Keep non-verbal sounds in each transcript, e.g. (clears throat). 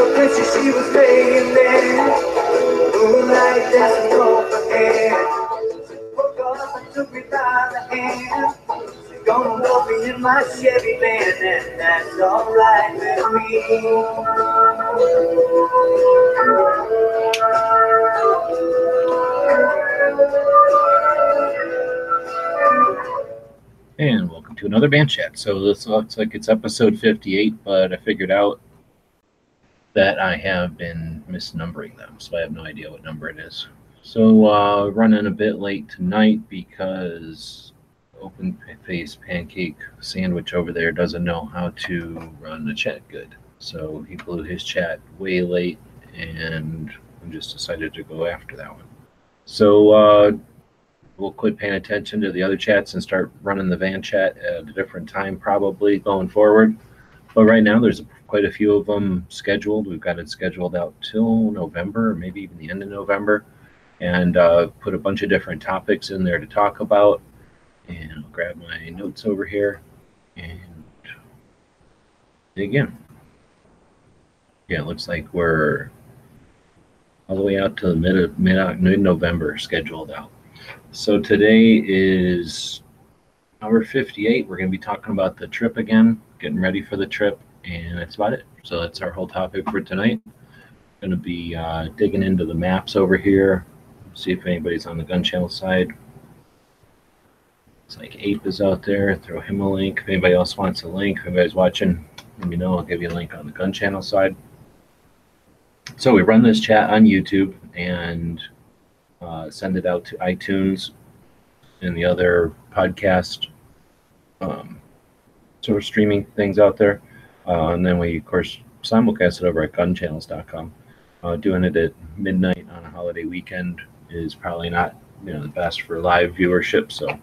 the she was. Moonlight dancing. She woke up and took me by the hand. Gonna love me in my Chevy van, and that's alright with And welcome to another van chat. So this looks like it's episode 58, but I figured out that I have been misnumbering them, so I have no idea what number it is. So uh, running a bit late tonight because open face pancake sandwich over there doesn't know how to run the chat good. So he blew his chat way late, and I just decided to go after that one. So uh, we'll quit paying attention to the other chats and start running the van chat at a different time, probably going forward. But right now, there's quite a few of them scheduled. We've got it scheduled out till November, maybe even the end of November, and uh, put a bunch of different topics in there to talk about. And I'll grab my notes over here and dig in. Yeah, it looks like we're all the way out to the mid mid mid November scheduled out. So today is hour 58. We're going to be talking about the trip again, getting ready for the trip, and that's about it. So that's our whole topic for tonight. Going to be uh, digging into the maps over here, see if anybody's on the gun channel side. It's like Ape is out there. Throw him a link. If anybody else wants a link, if anybody's watching, let me know. I'll give you a link on the gun channel side. So we run this chat on YouTube and uh, send it out to iTunes and the other podcast um, sort of streaming things out there. Uh, and then we, of course, simulcast it over at gunchannels.com. Uh, doing it at midnight on a holiday weekend is probably not you know the best for live viewership. So,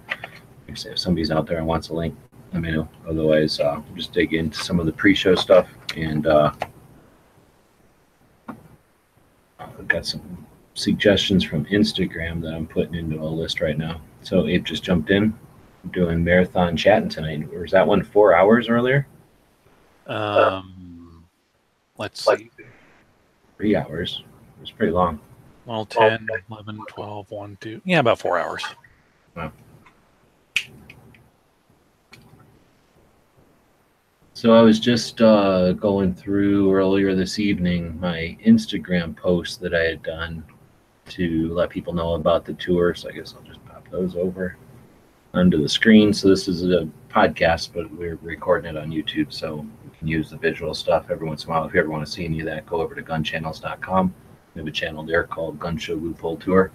if somebody's out there and wants a link, let me know. Otherwise, uh, just dig into some of the pre-show stuff and uh, I've got some suggestions from Instagram that I'm putting into a list right now. So Abe just jumped in, doing marathon chatting tonight. Was that one four hours earlier? Um, let's see. Three hours. It was pretty long. Well, 10, 11, 12, 1, 2. Yeah, about four hours. Wow. So I was just uh, going through earlier this evening my Instagram post that I had done to let people know about the tour. So I guess I'll just pop those over onto the screen. So this is a podcast, but we're recording it on YouTube, so we can use the visual stuff every once in a while. If you ever want to see any of that, go over to gunchannels.com. We have a channel there called Gun Show Loophole Tour.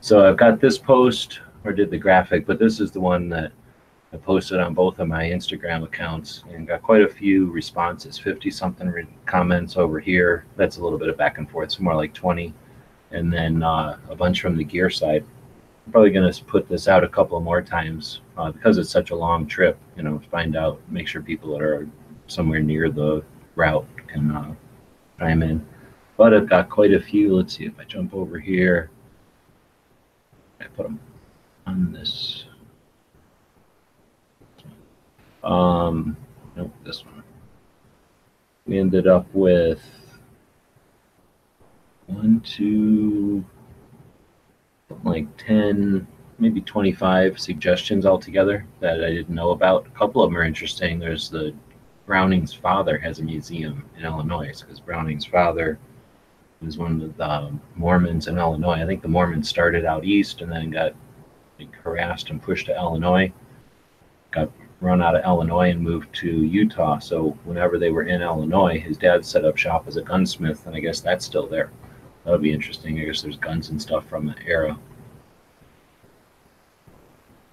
So I've got this post, or did the graphic, but this is the one that I posted on both of my Instagram accounts and got quite a few responses 50 something re- comments over here. That's a little bit of back and forth, it's more like 20. And then uh, a bunch from the gear side. I'm probably going to put this out a couple more times uh, because it's such a long trip. You know, find out, make sure people that are somewhere near the route can uh, chime in. But I've got quite a few. Let's see if I jump over here. I put them on this. Um, nope, this one. We ended up with one, two, like 10, maybe 25 suggestions altogether that I didn't know about. A couple of them are interesting. There's the Browning's father has a museum in Illinois because Browning's father was one of the Mormons in Illinois. I think the Mormons started out east and then got harassed and pushed to Illinois. Got run out of Illinois and moved to Utah. So whenever they were in Illinois, his dad set up shop as a gunsmith, and I guess that's still there. That would be interesting. I guess there's guns and stuff from the era.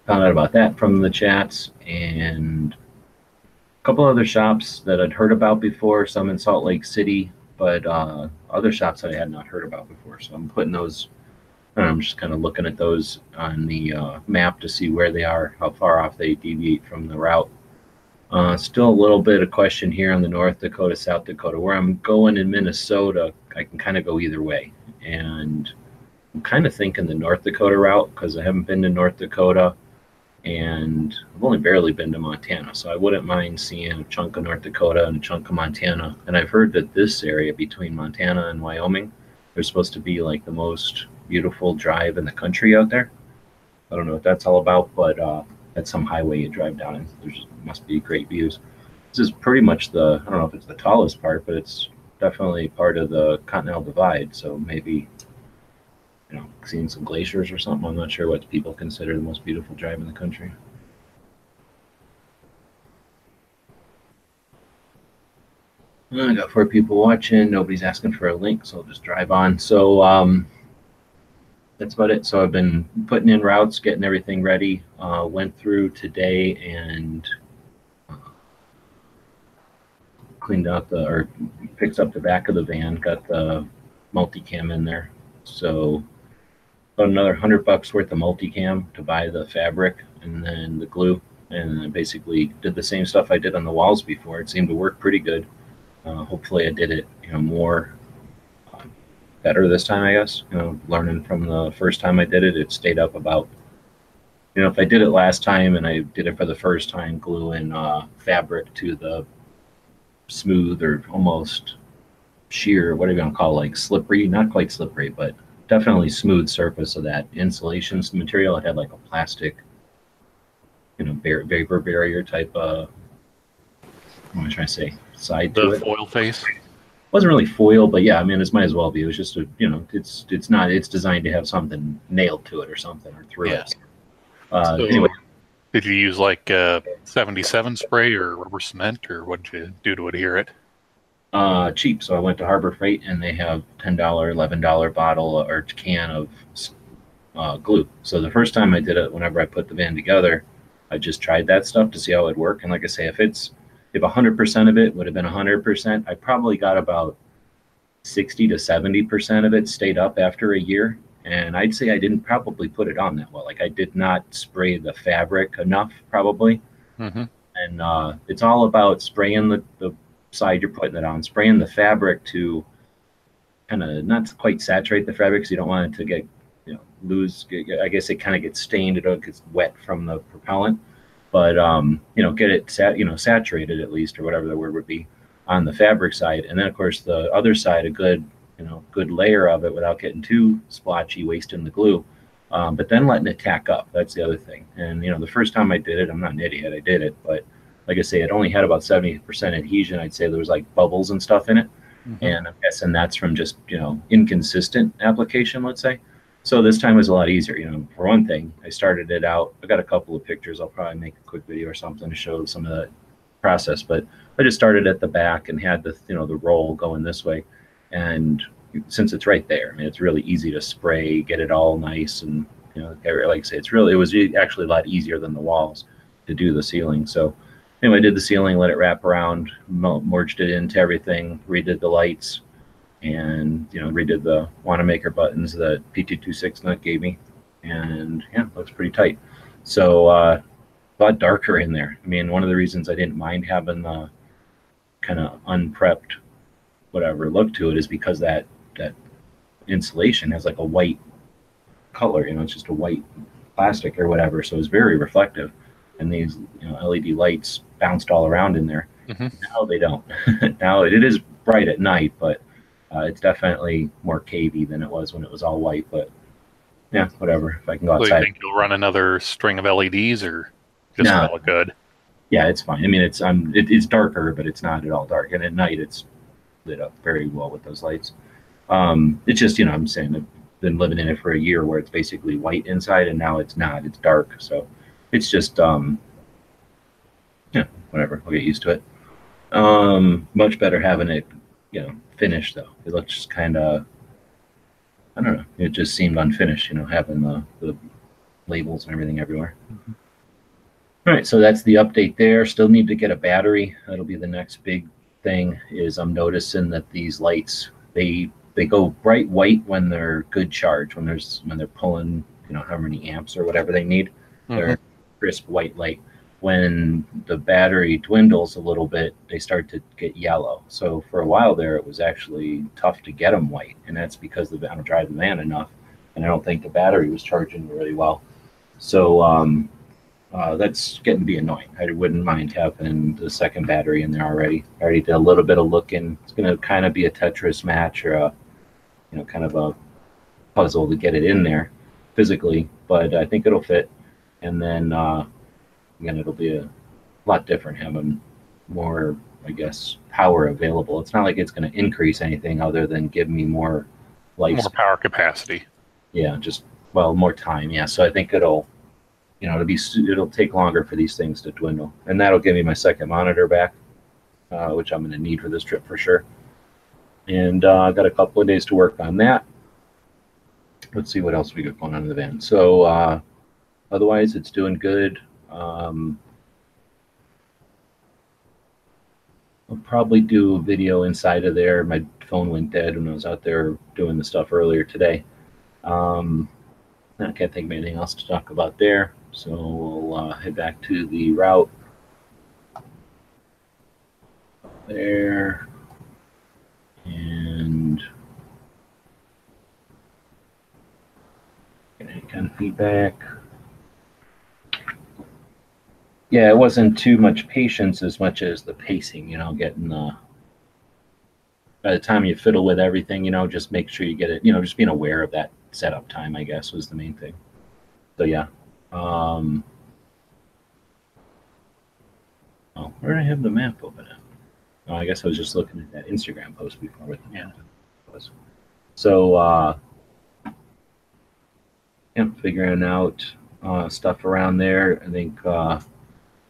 Found out about that from the chats and couple other shops that I'd heard about before, some in Salt Lake City, but uh, other shops that I had not heard about before. So I'm putting those, I'm just kind of looking at those on the uh, map to see where they are, how far off they deviate from the route. Uh, still a little bit of question here on the North Dakota, South Dakota. Where I'm going in Minnesota, I can kind of go either way. And I'm kind of thinking the North Dakota route because I haven't been to North Dakota. And I've only barely been to Montana, so I wouldn't mind seeing a chunk of North Dakota and a chunk of Montana. And I've heard that this area between Montana and Wyoming, there's supposed to be like the most beautiful drive in the country out there. I don't know what that's all about, but uh, that's some highway you drive down and there's must be great views. This is pretty much the I don't know if it's the tallest part, but it's definitely part of the Continental Divide. So maybe you know, seeing some glaciers or something. I'm not sure what people consider the most beautiful drive in the country. I got four people watching. Nobody's asking for a link, so I'll just drive on. So um, that's about it. So I've been putting in routes, getting everything ready. Uh, went through today and uh, cleaned out the or fixed up the back of the van. Got the multicam in there. So about another hundred bucks worth of multicam to buy the fabric and then the glue. And I basically did the same stuff I did on the walls before. It seemed to work pretty good. Uh, hopefully, I did it, you know, more uh, better this time. I guess, you know, learning from the first time I did it, it stayed up about. You know, if I did it last time and I did it for the first time, gluing uh, fabric to the smooth or almost sheer, what are you gonna call it, like slippery? Not quite slippery, but definitely smooth surface of that insulation material. It had like a plastic, you know, bar- vapor barrier type. Uh, what am I trying to say? Side to The it. foil face. It wasn't really foil, but yeah, I mean, it might as well be. It was just a, you know, it's it's not. It's designed to have something nailed to it or something or through Yeah. it. Uh, So- anyway, Did you use like uh, 77 spray or rubber cement or what did you do to adhere it? Uh, cheap. So I went to Harbor Freight and they have ten dollar, eleven dollar bottle or can of uh, glue. So the first time I did it, whenever I put the van together, I just tried that stuff to see how it worked. And like I say, if it's if hundred percent of it would have been hundred percent, I probably got about sixty to seventy percent of it stayed up after a year. And I'd say I didn't probably put it on that well. Like I did not spray the fabric enough, probably Mm-hmm. and uh, it's all about spraying the, the side you're putting it on, spraying the fabric to kind of not quite saturate the fabric because you don't want it to get, you know, lose. I guess it kind of gets stained, it gets wet from the propellant, but um, you know, get it sat, you know, saturated at least or whatever the word would be on the fabric side, and then of course the other side, a good, you know, good layer of it without getting too splotchy, wasting the glue. Um, but then letting it tack up. That's the other thing. And you know, the first time I did it, I'm not an idiot. I did it, but like I say, it only had about 70% adhesion. I'd say there was like bubbles and stuff in it. Mm-hmm. And I'm guessing that's from just, you know, inconsistent application, let's say. So this time was a lot easier. You know, for one thing, I started it out. I got a couple of pictures. I'll probably make a quick video or something to show some of the process. But I just started at the back and had the, you know, the roll going this way. And since it's right there, I mean, it's really easy to spray, get it all nice. And, you know, like I say, it's really, it was actually a lot easier than the walls to do the ceiling. So, anyway, I did the ceiling, let it wrap around, merged it into everything, redid the lights, and you know, redid the Wanamaker buttons that PT26 nut gave me, and yeah, looks pretty tight. So uh, a lot darker in there. I mean, one of the reasons I didn't mind having the kind of unprepped whatever look to it is because that that insulation has like a white color. You know, it's just a white plastic or whatever, so it's very reflective. And these you know LED lights bounced all around in there. Mhm. Now they don't. (laughs) now it is bright at night, but uh, it's definitely more cavey than it was when it was all white. But yeah, whatever. If I can go So you think you'll run another string of LEDs or just call it good? yeah, it's fine. I mean, it's um, it, it's darker, but it's not at all dark. And at night, it's lit up very well with those lights. Um, it's just you know, I'm saying I've been living in it for a year where it's basically white inside, and now it's not. It's dark. So it's just um, whatever. I'll get used to it. Um, much better having it, you know, finished though. It looks kind of, I don't know. It just seemed unfinished, you know, having the the labels and everything everywhere. All right, so that's the update there. Still need to get a battery. That'll be the next big thing. Is I'm noticing that these lights they they go bright white when they're good charge when there's when they're pulling you know how many amps or whatever they need. They're crisp white light. When the battery dwindles a little bit, they start to get yellow. So for a while there, it was actually tough to get them white, and that's because the I don't drive the van enough, and I don't think the battery was charging really well. So um, uh, that's getting to be annoying. I wouldn't mind having the second battery in there already. I already did a little bit of looking. It's going to kind of be a Tetris match or a, you know, kind of a puzzle to get it in there physically, but I think it'll fit. And then uh, again, it'll be a lot different having more, I guess, power available. It's not like it's going to increase anything other than give me more life. More power capacity. Yeah, just well, more time. Yeah, so I think it'll, you know, it'll be it'll take longer for these things to dwindle, and that'll give me my second monitor back, uh, which I'm going to need for this trip for sure. And uh, I got a couple of days to work on that. Let's see what else we got going on in the van. So uh, otherwise, it's doing good. Um, I'll probably do a video inside of there. My phone went dead when I was out there doing the stuff earlier today. Um, I can't think of anything else to talk about there. So we'll uh, head back to the route. There. And get any kind of feedback. Yeah, it wasn't too much patience as much as the pacing, you know, getting the by the time you fiddle with everything, you know, just make sure you get it, you know, just being aware of that setup time, I guess, was the main thing. So yeah. Um Oh, where did I have the map open at? Oh, I guess I was just looking at that Instagram post before with the map was. So uh yeah, figuring out uh stuff around there. I think uh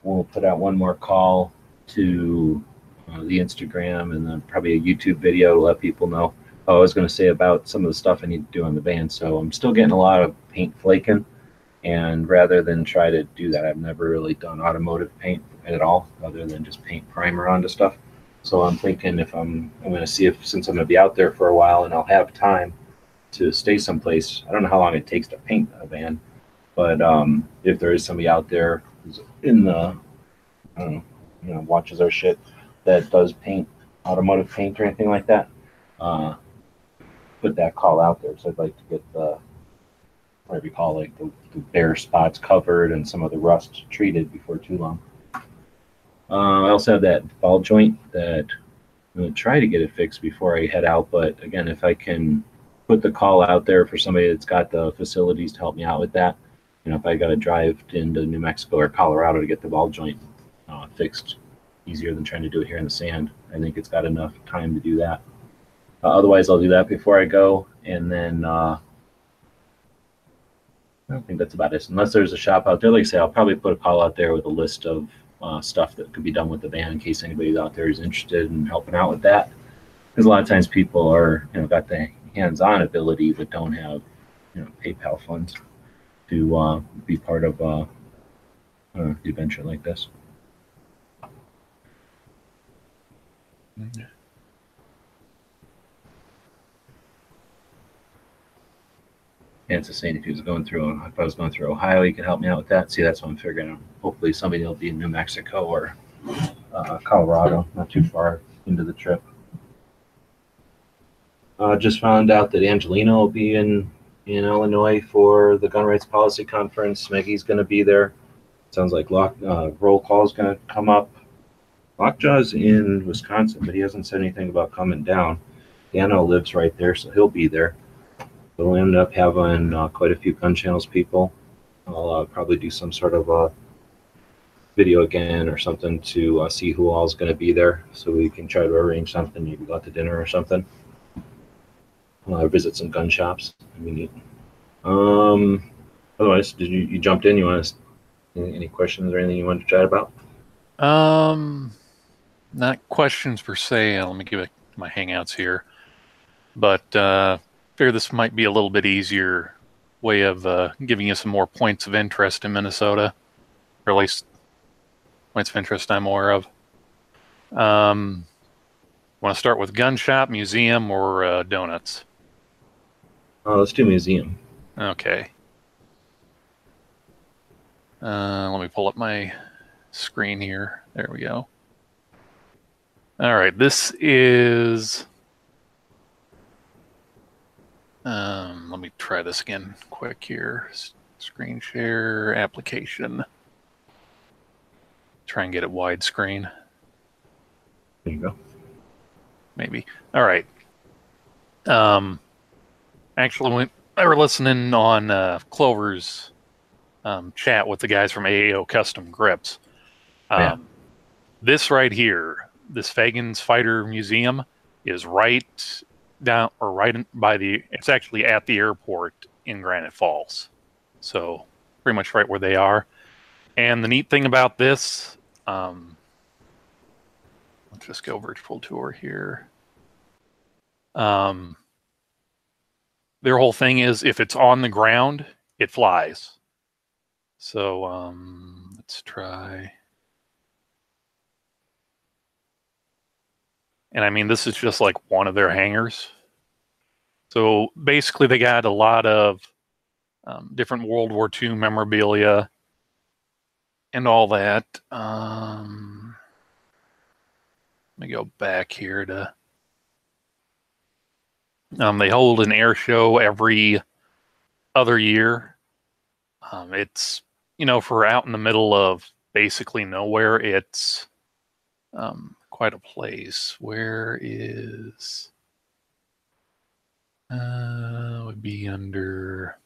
we'll put out one more call to uh, the Instagram and then probably a YouTube video to let people know. Oh, I was going to say about some of the stuff I need to do on the van. So I'm still getting a lot of paint flaking. And rather than try to do that, I've never really done automotive paint at all, other than just paint primer onto stuff. So I'm thinking if I'm, I'm going to see if, since I'm going to be out there for a while and I'll have time to stay someplace, I don't know how long it takes to paint a van, but um, if there is somebody out there in the, know, you know, watches our shit that does paint, automotive paint or anything like that, uh, put that call out there. So I'd like to get the, whatever you call it, the, the bare spots covered and some of the rust treated before too long. Uh, I also have that ball joint that I'm going to try to get it fixed before I head out. But again, if I can put the call out there for somebody that's got the facilities to help me out with that, you know, if I got to drive into New Mexico or Colorado to get the ball joint uh, fixed, easier than trying to do it here in the sand. I think it's got enough time to do that. Uh, otherwise, I'll do that before I go, and then uh, I think that's about it. Unless there's a shop out there, like I say, I'll probably put a call out there with a list of uh, stuff that could be done with the van in case anybody's out there is interested in helping out with that. Because a lot of times people are, you know, got the hands-on ability but don't have, you know, PayPal funds to uh, be part of uh, an adventure like this. It's the if he was going through, if I was going through Ohio, he could help me out with that. See, that's what I'm figuring. Hopefully, somebody will be in New Mexico or uh, Colorado, not too far into the trip. Uh, just found out that Angelina will be in in Illinois for the gun rights policy conference. Maggie's going to be there. Sounds like lock, uh, roll call is going to come up. Lockjaw's in Wisconsin, but he hasn't said anything about coming down. Dano lives right there, so he'll be there. We'll end up having uh, quite a few gun channels people. I'll uh, probably do some sort of a video again or something to uh, see who all is going to be there, so we can try to arrange something. Maybe go out to dinner or something. Uh, visit some gun shops. Be neat. Um, otherwise, did you you jumped in? You want to any, any questions or anything you wanted to chat about? Um, not questions per se. Let me give it my hangouts here, but uh, figure this might be a little bit easier way of uh, giving you some more points of interest in Minnesota, or at least points of interest I'm aware of. Um, want to start with gun shop, museum, or uh, donuts? Uh, let's do museum. Okay. Uh, let me pull up my screen here. There we go. All right, this is. Um, let me try this again quick here. Screen share application. Try and get it widescreen, There you go. maybe. All right. Um, actually, when I were listening on uh, Clover's um, chat with the guys from AAO Custom Grips, um, Yeah. this right here, this Fagen's Fighter Museum, is right down or right in, by the. It's actually at the airport in Granite Falls, so pretty much right where they are. And the neat thing about this, um, let's just go virtual tour here. Um, their whole thing is if it's on the ground, it flies. So um, let's try. And I mean, this is just like one of their hangars. So basically, they got a lot of um, different World War II memorabilia and all that. Um, let me go back here to. Um, they hold an air show every other year. Um, it's you know for out in the middle of basically nowhere. It's um, quite a place. Where is? Uh, would be under.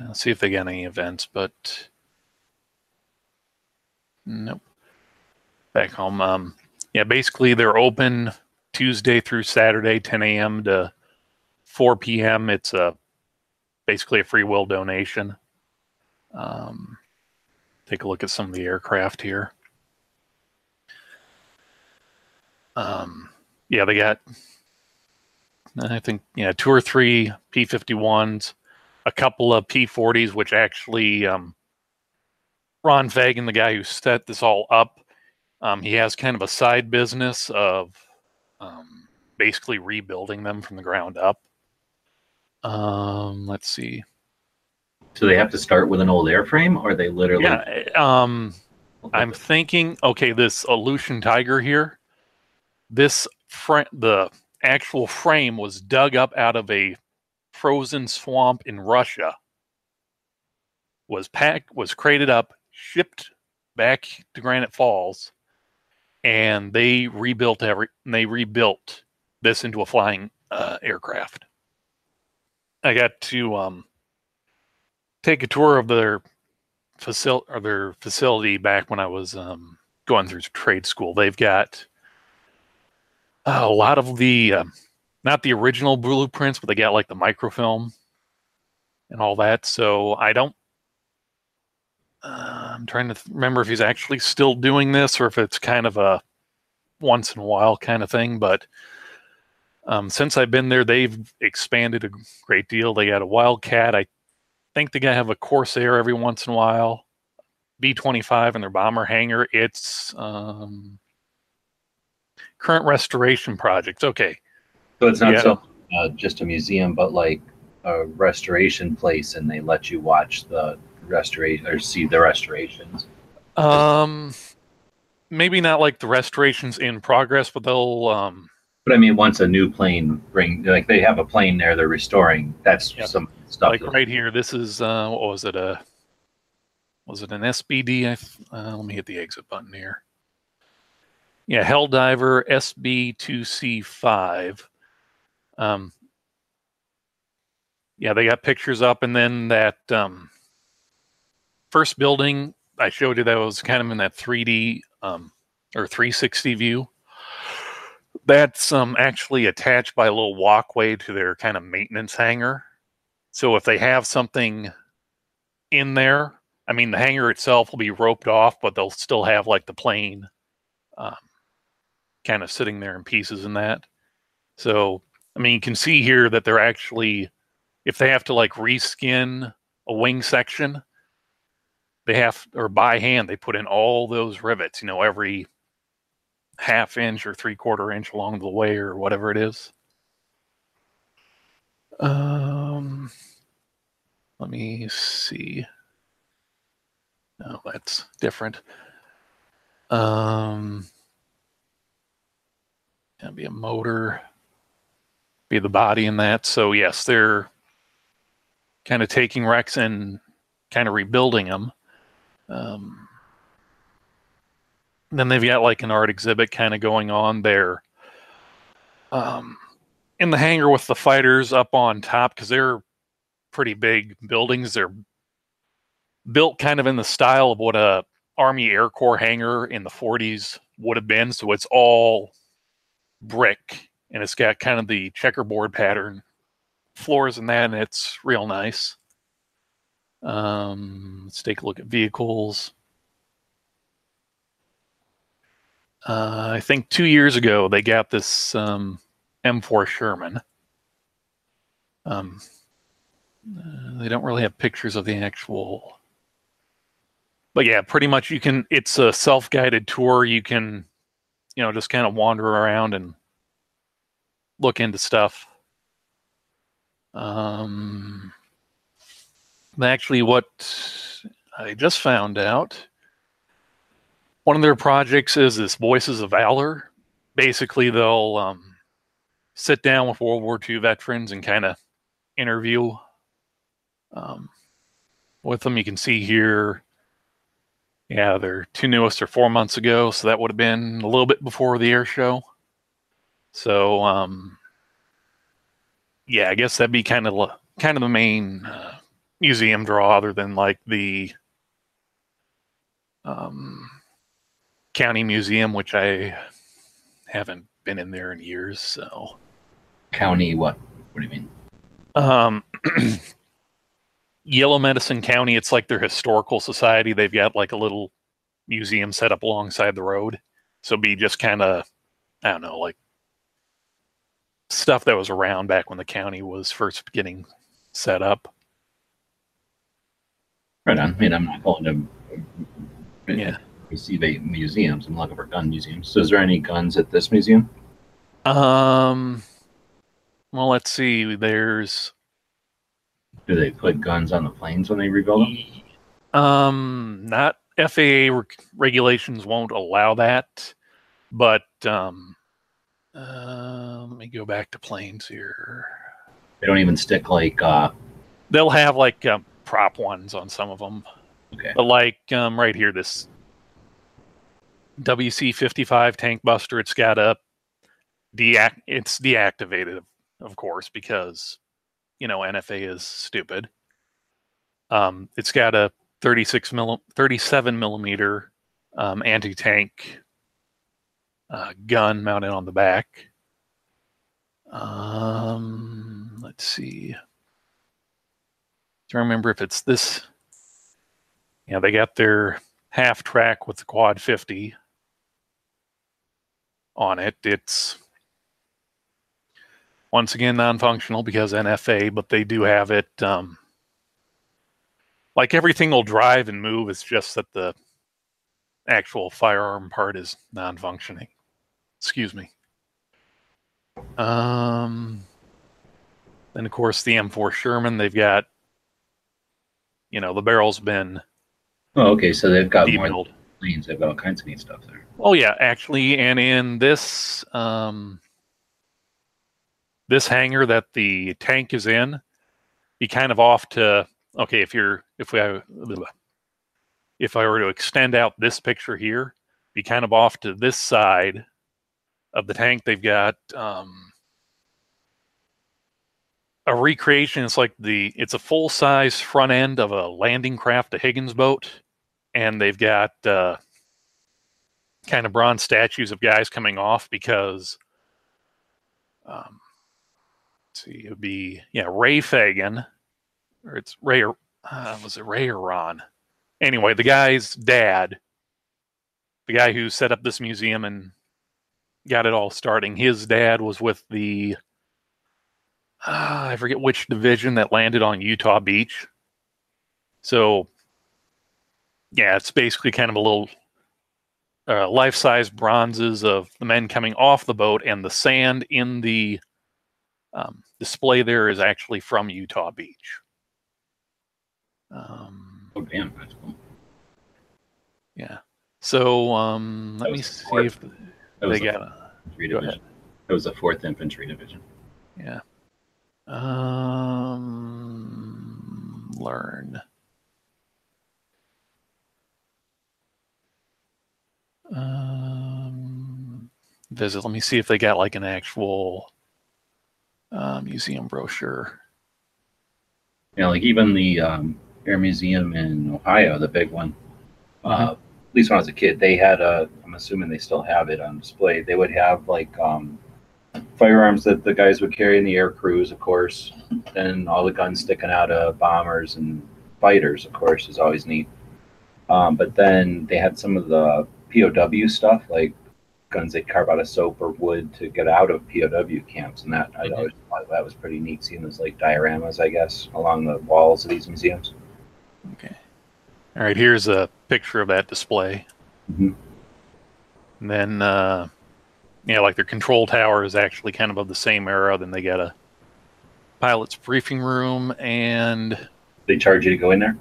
I'll see if they got any events, but nope. Back home, um, yeah, basically they're open Tuesday through Saturday, 10 a.m. to 4 p.m. It's a basically a free will donation. Um, take a look at some of the aircraft here. Um, yeah, they got, I think, yeah, two or three P 51s, a couple of P 40s, which actually, um, Ron Fagen, the guy who set this all up, um, he has kind of a side business of um, basically rebuilding them from the ground up. Um, let's see. So they have to start with an old airframe, or they literally? Yeah, um, I'm thinking, okay, this Aleutian Tiger here, this fr- the actual frame was dug up out of a frozen swamp in Russia. Was packed, was crated up, shipped back to Granite Falls, and they rebuilt every. They rebuilt this into a flying uh, aircraft. I got to um, take a tour of their facility or their facility back when I was um, going through trade school. They've got uh, a lot of the um, not the original blueprints, but they got like the microfilm and all that. So I don't. Uh, I'm trying to th- remember if he's actually still doing this or if it's kind of a once in a while kind of thing. But um, since I've been there, they've expanded a great deal. They got a Wildcat. I think they're gonna have a Corsair every once in a while. B twenty five and their bomber hangar. It's um, current restoration projects. Okay, So it's not Yeah. so uh, just a museum, but like a restoration place, and they let you watch the restoration or see the restorations. um, maybe not like the restorations in progress, but they'll um, But I mean, once a new plane bring, like they have a plane there, they're restoring. That's Yep. some stuff. like that- right here. This is uh, what was it? A was it an SBD? I uh, let me hit the exit button here. Yeah, Helldiver SB2C5. Um, yeah, they got pictures up, and then that um, first building I showed you that was kind of in that 3D um, or 360 view. That's um, actually attached by a little walkway to their kind of maintenance hangar. So if they have something in there, I mean, the hangar itself will be roped off, but they'll still have like the plane um, kind of sitting there in pieces and that. So, I mean, you can see here that they're actually, if they have to like reskin a wing section, they have, or by hand, they put in all those rivets, you know, every half inch or three quarter inch along the way or whatever it is. Um, let me see. No, that's different. Um, that'd be a motor, be the body in that. So yes, they're kind of taking wrecks and kind of rebuilding them. Um, then they've got like an art exhibit kind of going on there. Um, in the hangar with the fighters up on top because they're pretty big buildings. They're built kind of in the style of what a Army Air Corps hangar in the 40s would have been. So it's all brick and it's got kind of the checkerboard pattern floors and that, and it's real nice. Um, let's take a look at vehicles. Uh, I think two years ago they got this um, M4 Sherman. Um, uh, they don't really have pictures of the actual, but yeah, pretty much you can. It's a self-guided tour. You can, you know, just kind of wander around and look into stuff. Um, actually, what I just found out one of their projects is this Voices of Valor. Basically, they'll um, sit down with World War II veterans and kind of interview um, with them. You can see here, yeah, their two newest are four months ago, so that would have been a little bit before the air show. So, um, yeah, I guess that'd be kind of kind of the main uh, museum draw, other than like the um, county museum, which I haven't been in there in years. So, County, what? What do you mean? um, (clears throat) Yellow Medicine County, it's like their historical society. They've got like a little museum set up alongside the road. So be just kind of, I don't know, like stuff that was around back when the county was first getting set up. Right on. I mean, I'm not going to Yeah. receive a museums. I'm looking for gun museums. So, is there any guns at this museum? Um. Well, let's see. There's Do they put guns on the planes when they rebuild them? um not FAA reg- regulations won't allow that, but um. Uh, let me go back to planes here. They don't even stick like uh They'll have like um, prop ones on some of them. okay. But like um, right here, this WC fifty five tank buster, it's got a deac it's deactivated, of course, because you know NFA is stupid. Um, it's got a thirty six milli- thirty seven millimeter um, anti tank uh, gun mounted on the back. Um, let's see. To remember if it's this yeah, they got their half track with the quad 50 on it. It's once again non-functional because NFA, but they do have it. Um, like everything will drive and move. It's just that the actual firearm part is non-functioning. Excuse me. Um, then of course the M4 Sherman. They've got, you know, the barrel's been Oh, okay. So they've got more planes. They've got all kinds of neat stuff there. Oh yeah, actually, and in this um, this hangar that the tank is in, be kind of off to okay. If you're if we have if I were to extend out this picture here, be kind of off to this side of the tank. They've got um, a recreation. It's like the it's a full size front end of a landing craft, a Higgins boat, and they've got. Uh, kind of bronze statues of guys coming off because um see it would be yeah ray fagen or it's ray or uh, was it ray or ron anyway the guy's dad the guy who set up this museum and got it all starting his dad was with the uh, i forget which division that landed on utah beach so yeah it's basically kind of a little uh, life-size bronzes of the men coming off the boat, and the sand in the um, display there is actually from Utah Beach. Um, Oh, damn. That's cool. yeah. So um, let me see fourth. if they got. division. That was the fourth infantry division. Yeah. Um, learn. Um, visit. Let me see if they got like an actual uh, museum brochure. You know, like even the um, Air Museum in Ohio, the big one. Uh, at least when I was a kid, they had a. I'm assuming they still have it on display. They would have like um, firearms that the guys would carry in the air crews, of course. and all the guns sticking out of bombers and fighters, of course, is always neat. Um, but then they had some of the POW stuff, like guns they carve out of soap or wood to get out of POW camps, and that I Mhm. always thought that was pretty neat, seeing those like dioramas, I guess, along the walls of these museums. Okay. All right. Here's a picture of that display. Mhm. And then, uh, yeah, like their control tower is actually kind of of the same era. Then they got a pilot's briefing room and They charge you to go in there.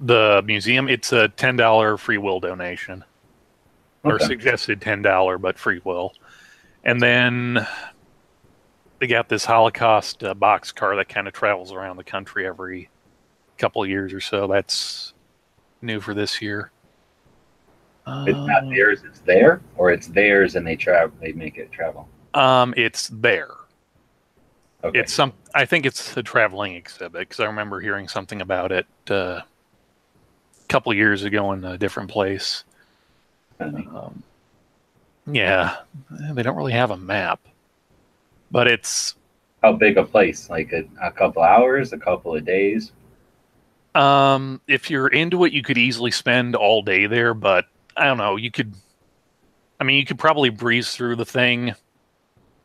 the museum. It's a ten dollar free will donation, or suggested ten dollar, but free will. And then they got this Holocaust uh, box car that kind of travels around the country every couple of years or so. That's new for this year. It's not Um, theirs; it's there, or it's theirs and they travel. They make it travel. Um, it's there. Okay. It's some. I think it's a traveling exhibit because I remember hearing something about it uh, a couple years ago in a different place. Um, yeah, they don't really have a map, but it's How big a place? Like a, a couple hours, a couple of days. um, if you're into it, you could easily spend all day there. But I don't know. You could. I mean, you could probably breeze through the thing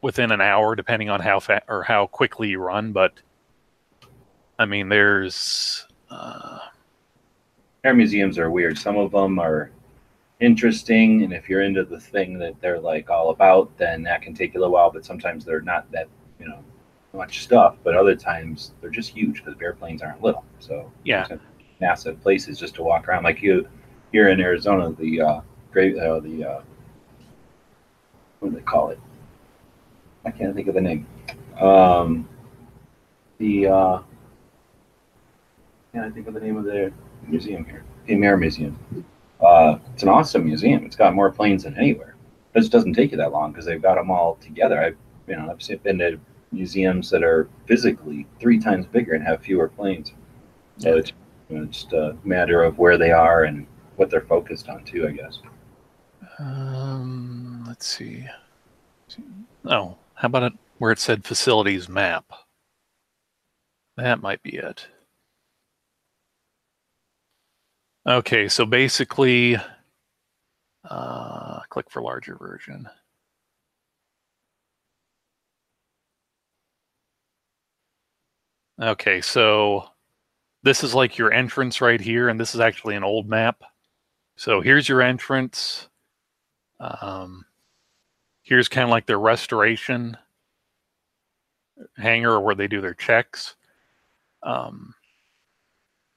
within an hour, depending on how fast or how quickly you run. But I mean, there's. Uh, Air museums are weird. Some of them are interesting, and if you're into the thing that they're like all about, then that can take you a little while. But sometimes they're not that you know much stuff. But other times they're just huge because airplanes aren't little. So Yeah. massive places just to walk around. Like you here in Arizona, the uh, great uh, the uh, what do they call it? I can't think of the name. Um, the uh, can't I think of the name of the museum here? The Air Museum. Uh, it's an awesome museum. It's got more planes than anywhere. It just doesn't take you that long because they've got them all together. I've you know I've been to museums that are physically three times bigger and have fewer planes. So it's, you know, just a matter of where they are and what they're focused on too, I guess. Um, let's see. Oh, how about it where it said facilities map? That might be it. Okay, so basically, uh, click for larger version. Okay, so this is like your entrance right here, and this is actually an old map. So here's your entrance. Um, here's kind of like their restoration hangar where they do their checks. Um,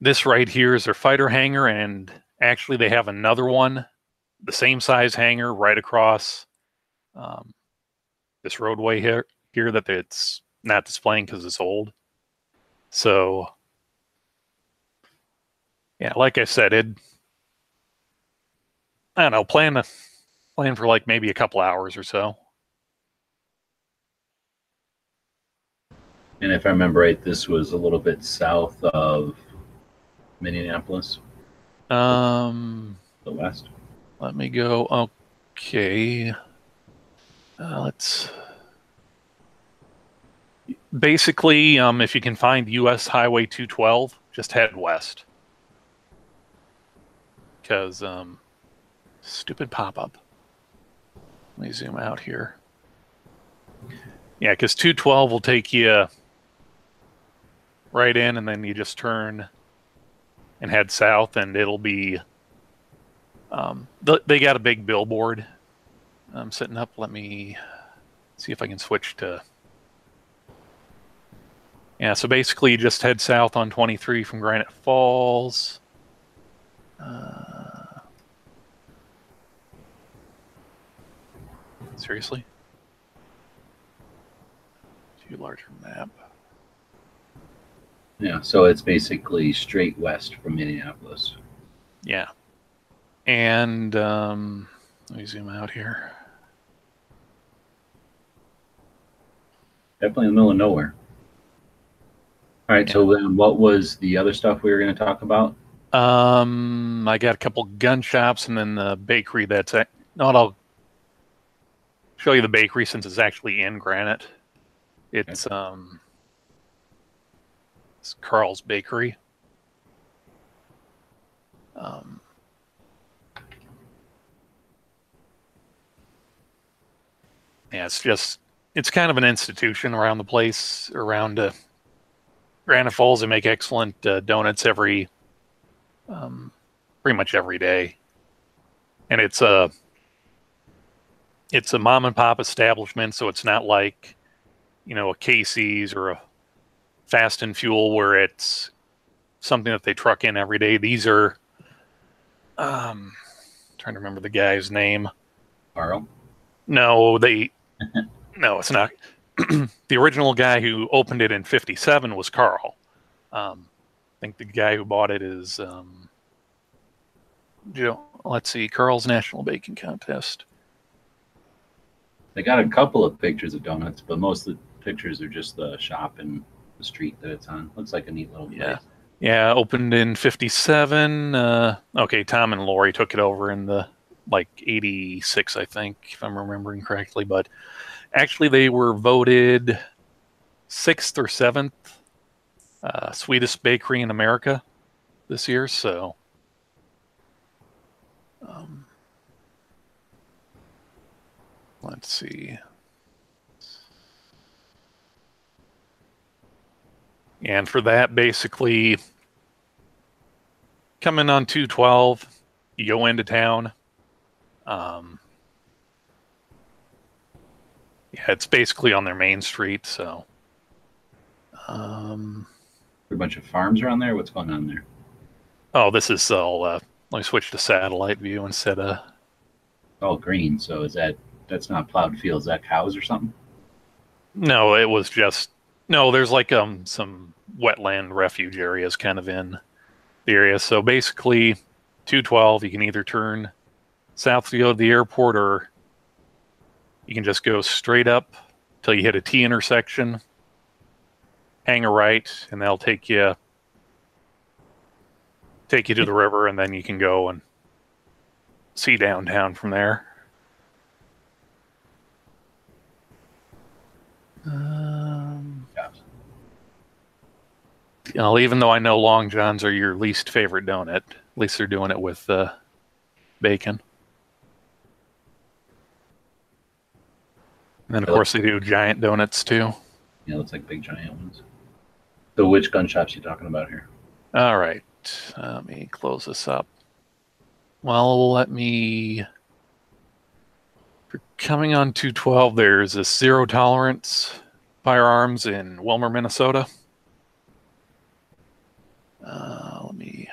this right here is their fighter hangar, and actually they have another one, the same size hangar right across um, this roadway here here that it's not displaying because it's old. So, yeah, like I said, it. I don't know. Plan to plan for like maybe a couple hours or so. And if I remember right, this was a little bit south of Minneapolis, Um, the west. let me go. Okay. Uh, let's. Basically, um, if you can find U.S. Highway 212, just head west. Because, um, stupid pop up. Let me zoom out here. Yeah, because 212 will take you right in, and then you just turn and head south, and it'll be. Um, th- they got a big billboard um, sitting up. Let me see if I can switch to. Yeah, so basically, you just head south on 23 from Granite Falls. Uh, seriously? View larger map. Yeah, so it's basically straight west from Minneapolis. Yeah. And um, let me zoom out here. Definitely in the middle of nowhere. All right. So then, what was the other stuff we were going to talk about? Um, I got a couple gun shops and then the bakery that's at, not. I'll show you the bakery since it's actually in Granite. It's um, it's Carl's Bakery. Um, yeah, it's just it's kind of an institution around the place around uh, Granite Falls. They make excellent uh, donuts every um, pretty much every day, and it's a it's a mom and pop establishment, so it's not like you know a Casey's or a Fast and Fuel where it's something that they truck in every day. These are um, trying to remember the guy's name. Carl. No, they. (laughs) no, it's not. (clears throat) the original guy who opened it in '57 was Carl. Um, I think the guy who bought it is. Um, Joe. Let's see, Carl's National Baking Contest. They got a couple of pictures of donuts, but most of the pictures are just the shop and the street that it's on. Looks like a neat little place. Yeah. Yeah, opened in '57. Uh, okay, Tom and Lori took it over in the like '86, I think, if I'm remembering correctly. But actually, they were voted sixth or seventh uh, sweetest bakery in America this year. So, um, let's see. And for that, basically, coming on 212, you go into town. Um, yeah, it's basically on their main street. So, um, A bunch of farms around there. What's going on there? oh, this is all. Uh, let me switch to satellite view instead of. All green. So is that that's not plowed fields? That cows or something? No, it was just no. There's like um some wetland refuge areas kind of in the area. So basically, 212, you can either turn south to go to the airport, or you can just go straight up till you hit a T intersection, hang a right, and they'll take you take you to the river, and then you can go and see downtown from there. Um, Cows. you know, even though I know Long Johns are your least favorite donut, at least they're doing it with uh, bacon. And then, of Really? course, they do giant donuts too. Yeah, looks like big giant ones. So which gun shops you talking about here? All right, let me close this up. Well, let me. Coming on 212, there's a zero tolerance firearms in Willmar, Minnesota. Uh, let me.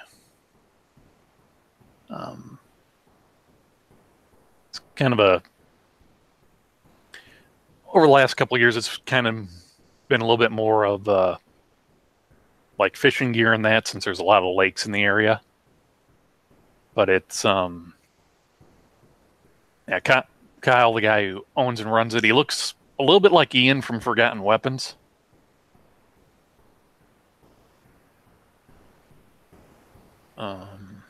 Um, it's kind of a. Over the last couple of years, it's kind of been a little bit more of a like fishing gear and that since there's a lot of lakes in the area. But it's um yeah, Kyle, the guy who owns and runs it, he looks a little bit like Ian from Forgotten Weapons. Um,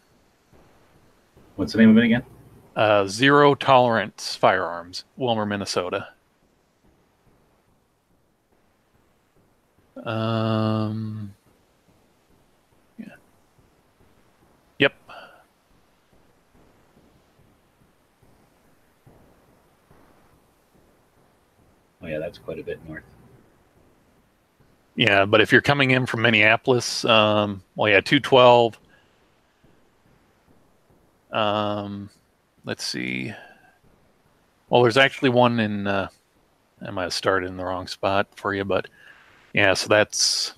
What's the name of it again? uh, zero tolerance firearms, Willmar, Minnesota. Um, yeah. Yep. Oh yeah, that's quite a bit north. Yeah, but if you're coming in from Minneapolis, um, well, yeah, two twelve. Um, let's see. Well, there's actually one in. Uh, I might have started in the wrong spot for you, but yeah, so that's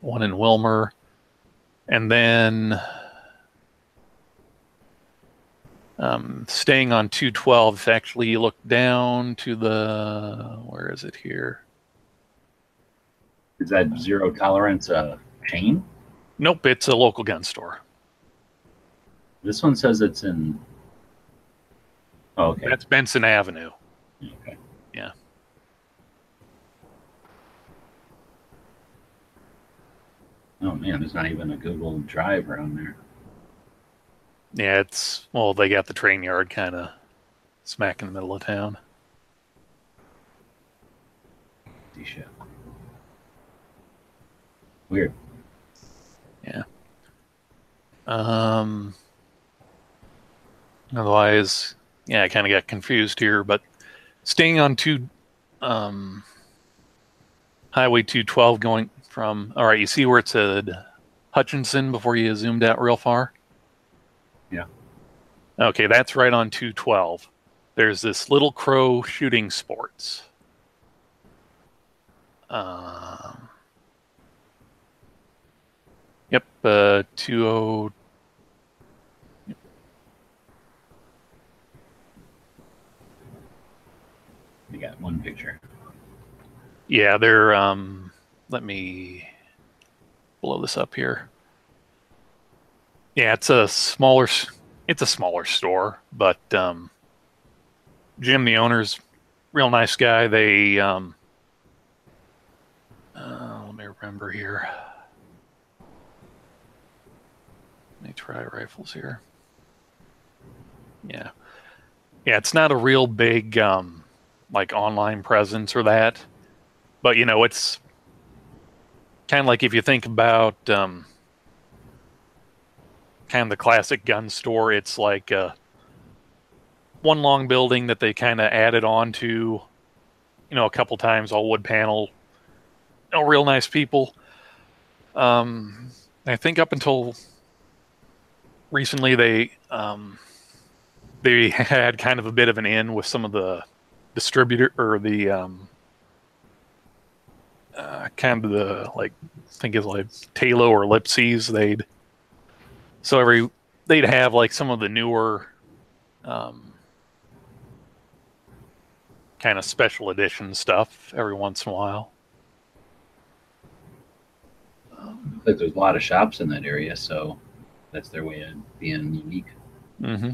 one in Willmar, and then um, staying on two twelve. If actually you look down to the where is it here? Is that zero tolerance uh, chain? Nope, it's a local gun store. This one says it's in. Oh, okay. That's Benson Avenue. Okay. Yeah. Oh man, there's not even a Google Drive around there. Yeah, it's well, they got the train yard kind of smack in the middle of town. Shit. Weird. Yeah. Um. Otherwise, yeah, I kind of got confused here, but staying on two, um, Highway 212 going from, all right, you see where it said Hutchinson before you zoomed out real far? Yeah. Okay, that's right on 212. There's this Little Crow Shooting Sports. Um, yep, uh, 20. You got one picture. Yeah, they're um let me blow this up here. Yeah, it's a smaller it's a smaller store, but um Jim the owner's real nice guy. They um uh, let me remember here. Let me try rifles here. Yeah. Yeah, it's not a real big um like online presence or that but you know it's kind of like if you think about um, kind of the classic gun store it's like uh, one long building that they kind of added on to you know a couple times all wood panel you real nice people um, i think up until recently they um, they (laughs) had kind of a bit of an in with some of the distributor or the um, uh, kind of the like I think it's like Talo or Lipsey's. They'd so every they'd have like some of the newer um, kind of special edition stuff every once in a while. Looks like there's a lot of shops in that area, so that's their way of being unique. hmm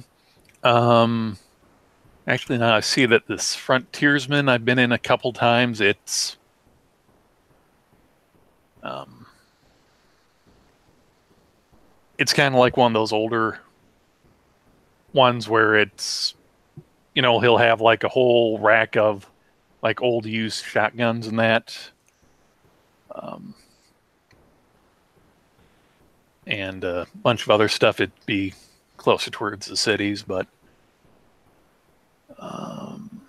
Um, actually, now I see that this Frontiersman I've been in a couple times. It's um, it's kind of like one of those older ones where it's you know he'll have like a whole rack of like old used shotguns and that. Um, and a bunch of other stuff it'd be closer towards the cities but um,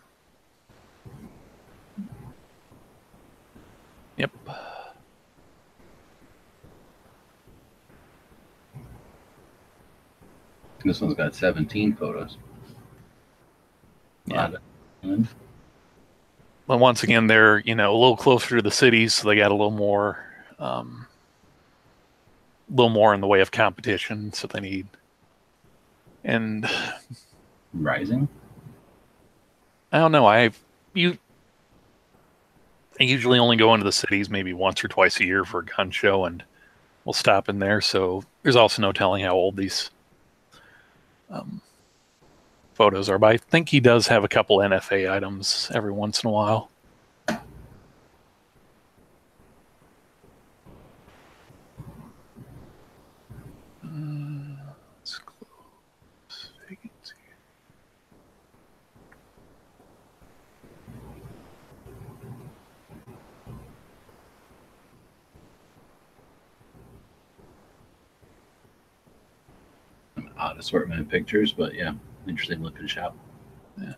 yep This one's got 17 photos. Yeah. But once again they're you know a little closer to the cities so they got a little more um, a little more in the way of competition so they need and Rising. i don't know i you i usually only go into the cities maybe once or twice a year for a gun show and we'll stop in there so there's also no telling how old these um, photos are but i think he does have a couple nfa items every once in a while odd assortment of pictures, but yeah, interesting looking shop. Yeah.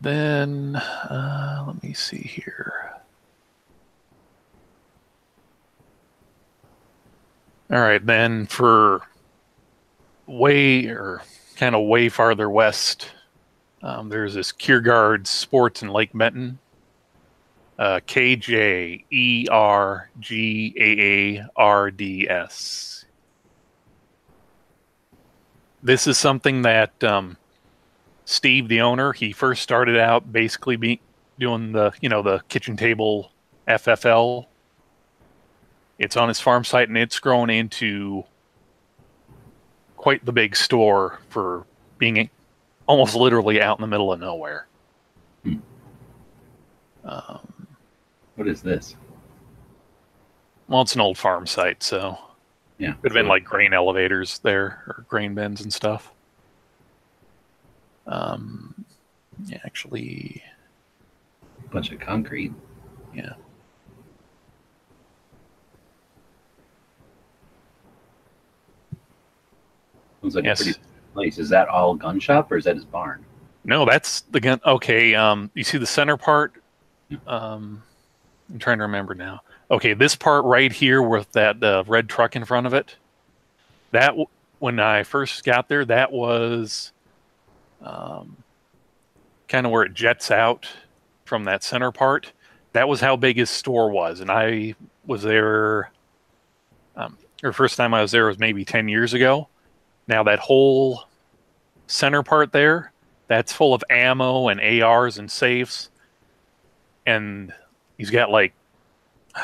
Then uh, let me see here. All right, then for way or kind of way farther west, um, there's this Kjergaard Sports in Lake Benton. Uh, K J E R G A A R D S. This is something that um, Steve, the owner, he first started out basically be doing the you know the kitchen table FFL. It's on his farm site and it's grown into quite the big store for being almost literally out in the middle of nowhere. Hmm. Um, What is this? well, it's an old farm site, so Yeah. could have been like grain elevators there or grain bins and stuff. Um, yeah, actually, a bunch of concrete. Yeah. Looks like Yes. a pretty place. Is that all gun shop or is that his barn? no, that's the gun. Okay, um, you see the center part. Yeah. Um, I'm trying to remember now. Okay, this part right here with that uh, red truck in front of it. That when I first got there, that was um, kind of where it jets out from that center part. That was how big his store was, and I was there. Um, or first time I was there was maybe ten years ago. Now that whole center part there, that's full of ammo and ARs and safes, and he's got like (sighs)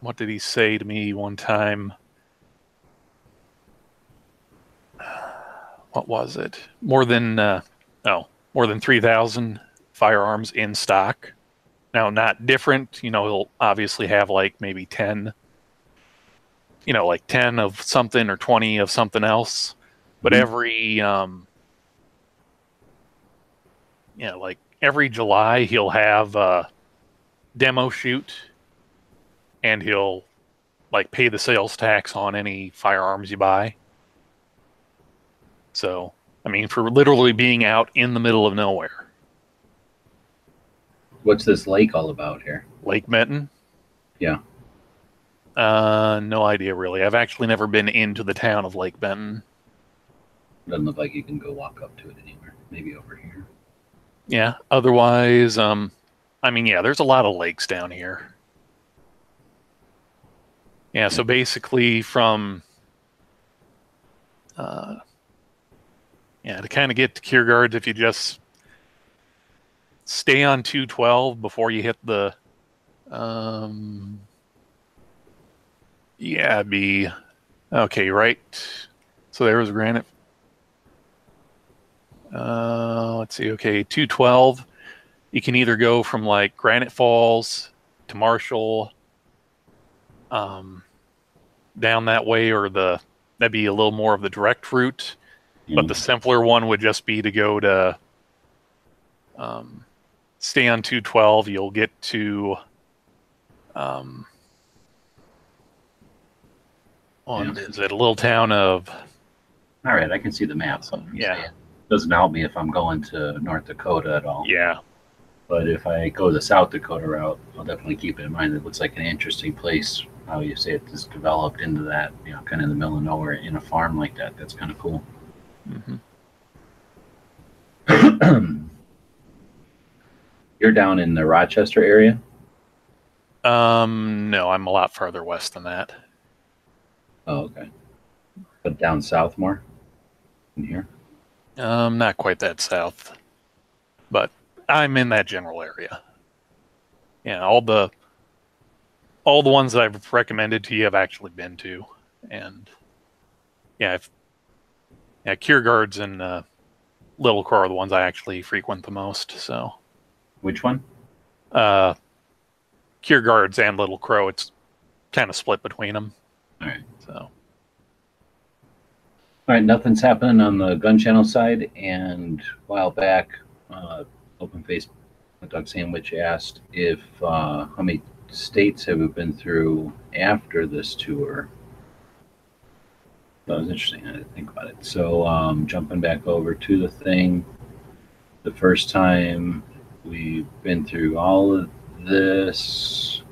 what did he say to me one time? What was it? More than uh, oh, more than three thousand firearms in stock. Now, not different. You know, he'll obviously have like maybe ten. You know, like ten of something or twenty of something else. But Mhm. every um, yeah, like every July he'll have a demo shoot, and he'll like pay the sales tax on any firearms you buy. So, I mean, for literally being out in the middle of nowhere, What's this lake all about here? Lake Benton. Yeah. Uh, no idea really. I've actually never been into the town of Lake Benton. Doesn't look like you can go walk up to it anywhere. Maybe over here. Yeah. Otherwise, um, I mean, yeah, there's a lot of lakes down here. Yeah. So basically, from uh, yeah, to kind of get to Kjergaards, if you just stay on 212 before you hit the um, yeah, be okay, right? So there was Granite uh, let's see. Okay, two twelve. You can either go from like Granite Falls to Marshall, um, down that way, or the that'd be a little more of the direct route. But the simpler one would just be to go to um, stay on two twelve. You'll get to um, on Yeah. is it a little town of all right, I can see the map. So Yeah. Doesn't help me if I'm going to North Dakota at all. yeah But if I go the South Dakota route, I'll definitely keep it in mind. It looks like an interesting place. How you say it is developed into that, you know, kind of in the middle of nowhere in a farm like that. That's kind of cool. hmm (clears throat) You're down in the Rochester area. Um, no, I'm a lot farther west than that. Oh, okay. But down south more. In here. Um, not quite that south, but I'm in that general area. Yeah, all the all the ones that I've recommended to you, I've actually been to, and yeah, I've, yeah, Kjergaards and uh, Little Crow are the ones I actually frequent the most. So, Which one? uh, Kjergaards and Little Crow, it's kind of split between them. All right. So, All right, nothing's happening on the gun channel side. And a while back, uh, Open Face Hot Dog Sandwich asked if uh, how many states have we been through after this tour. That was interesting. I didn't think about it. So um, jumping back over to the thing, the first time we've been through all of this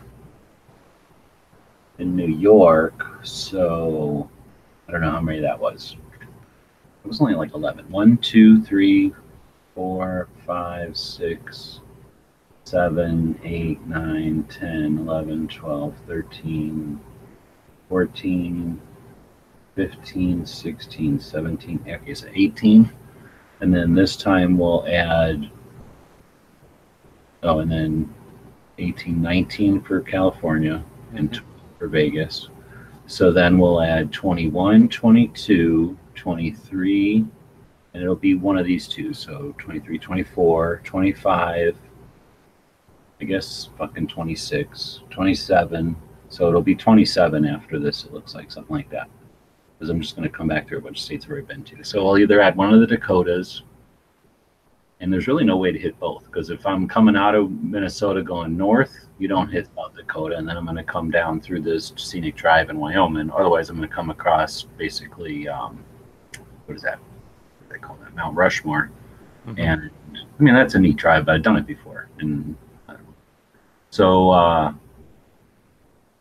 in New York. So I don't know how many that was. It was only like 11. 1, 2, 3, 4, 5, 6, 7, 8, 9, 10, 11, 12, 13, 14, 15, 16, 17, okay, so 18. And then this time we'll add, oh, and then 18, 19 for California and for Vegas. So then we'll add 21, 22, 23, and it'll be one of these two. So 23, 24, 25, I guess fucking 26, 27. So it'll be 27 after this, it looks like, something like that. Because I'm just going to come back through a bunch of states I've already been to. So I'll either add one of the Dakotas, and there's really no way to hit both. Because if I'm coming out of Minnesota going north, you don't hit South Dakota, and then I'm going to come down through this scenic drive in Wyoming. Otherwise, I'm going to come across basically, um, what is that? They call that? Mount Rushmore. Mhm. And I mean, that's a neat drive, but I've done it before. And I don't know. so, uh,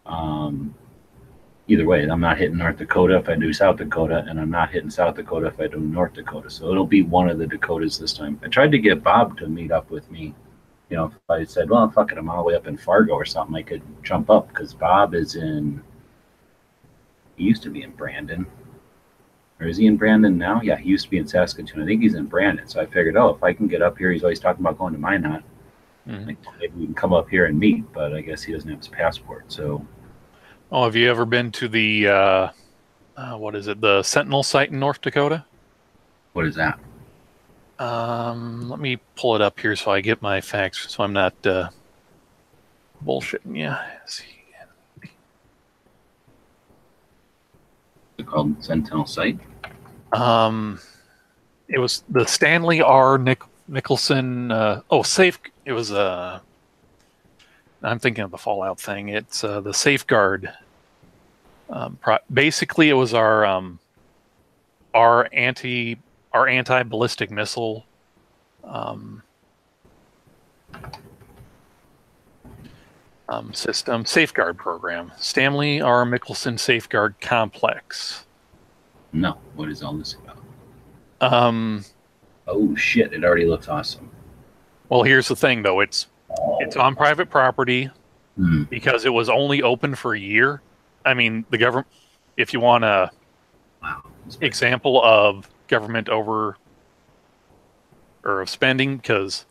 um, either way, I'm not hitting North Dakota if I do South Dakota, and I'm not hitting South Dakota if I do North Dakota. So it'll be one of the Dakotas this time. I tried to get Bob to meet up with me. You know, if I said, well, fuck it, I'm all the way up in Fargo or something, I could jump up because Bob is in, he used to be in Brandon. Or is he in Brandon now? Yeah, he used to be in Saskatoon. I think he's in Brandon. So I figured, oh, if I can get up here, he's always talking about going to Minot. Mhm. Like, maybe we can come up here and meet, but I guess he doesn't have his passport. So Oh, have you ever been to the uh, uh, what is it? The Sentinel site in North Dakota? what is that? Um, let me pull it up here so I get my facts, so I'm not uh, bullshitting. Yeah. See. Is it called Sentinel Site? Um, it was the Stanley R. Nick Nicholson. Uh, oh, safe. It was Uh, I'm thinking of the Fallout thing. It's uh, the Safeguard. Um, pro- basically, it was our um, our anti our anti ballistic missile. Um, um, system safeguard program stanley r mickelson safeguard complex No. What is all this about? um, Oh shit! It already looks awesome. Well, here's the thing, though. It's it's on private property Hmm. because it was only open for a year. I mean, the government. If you want a Wow. Example of government over or of spending, because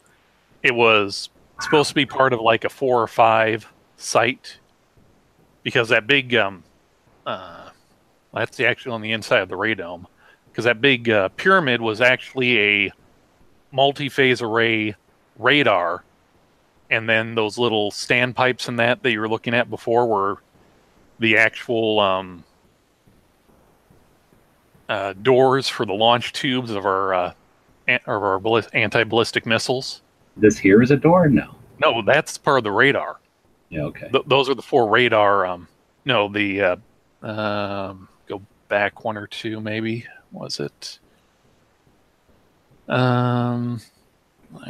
it was supposed to be part of like a four or five site, because that big um, uh, that's actually on the inside of the radome, because that big uh, pyramid was actually a multi-phase array radar. And then those little standpipes and that that you were looking at before were the actual um, uh, doors for the launch tubes of our uh, of our ballis- anti-ballistic missiles. This here is a door? No. No, that's part of the radar. Yeah. Okay. Th- those are the four radar. Um, no, the uh, um, go back one or two, maybe was it? Um,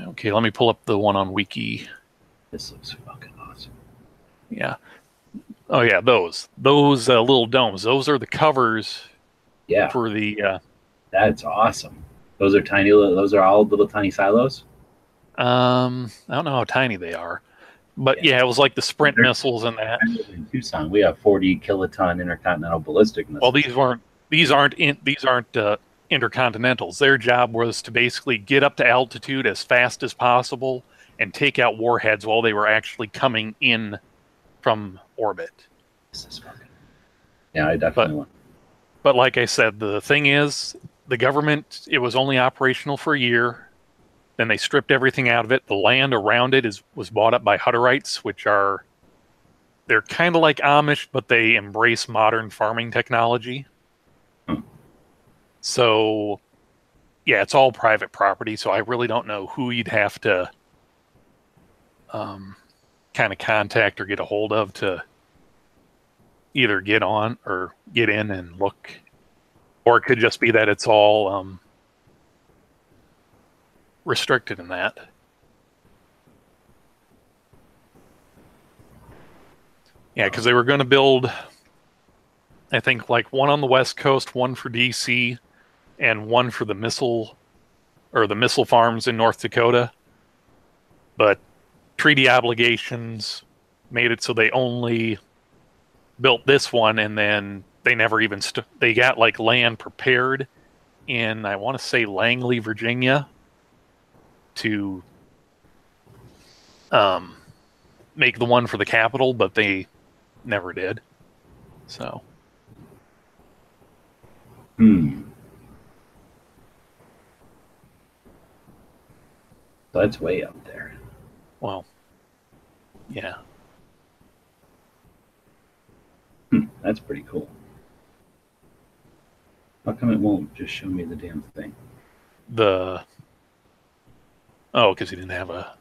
okay, let me pull up the one on Wiki. This looks fucking awesome. Yeah. Oh yeah, those those uh, little domes. Those are the covers Yeah, for the. Uh, that's awesome. Those are tiny. little Those are all little tiny silos. Um, I don't know how tiny they are, but yeah, it was like the Sprint They're- missiles and that. In Tucson. We have 40 kiloton intercontinental ballistic missiles. Well, these weren't. These aren't. In, these aren't uh, intercontinentals. Their job was to basically get up to altitude as fast as possible and take out warheads while they were actually coming in from orbit. This is fucking. Yeah, I definitely want. But like I said, the thing is, the government it was only operational for a year. Then they stripped everything out of it. The land around it is was bought up by Hutterites, which are they're kind of like Amish, but they embrace modern farming technology. Hmm. So, yeah, it's all private property. So I really don't know who you'd have to um, kind of contact or get a hold of to either get on or get in and look or it could just be that it's all um, restricted in that. Yeah because they were going to build i think like one on the west coast one for dc and one for the missile or the missile farms in north dakota. But treaty obligations made it so they only built this one and then they never even st- they got like land prepared in I want to say Langley, Virginia to um make the one for the capital, but they never did. So Hmm. That's way up there. Well, yeah. Hmm, that's pretty cool. How come it won't just show me the damn thing? The oh, because he didn't have a.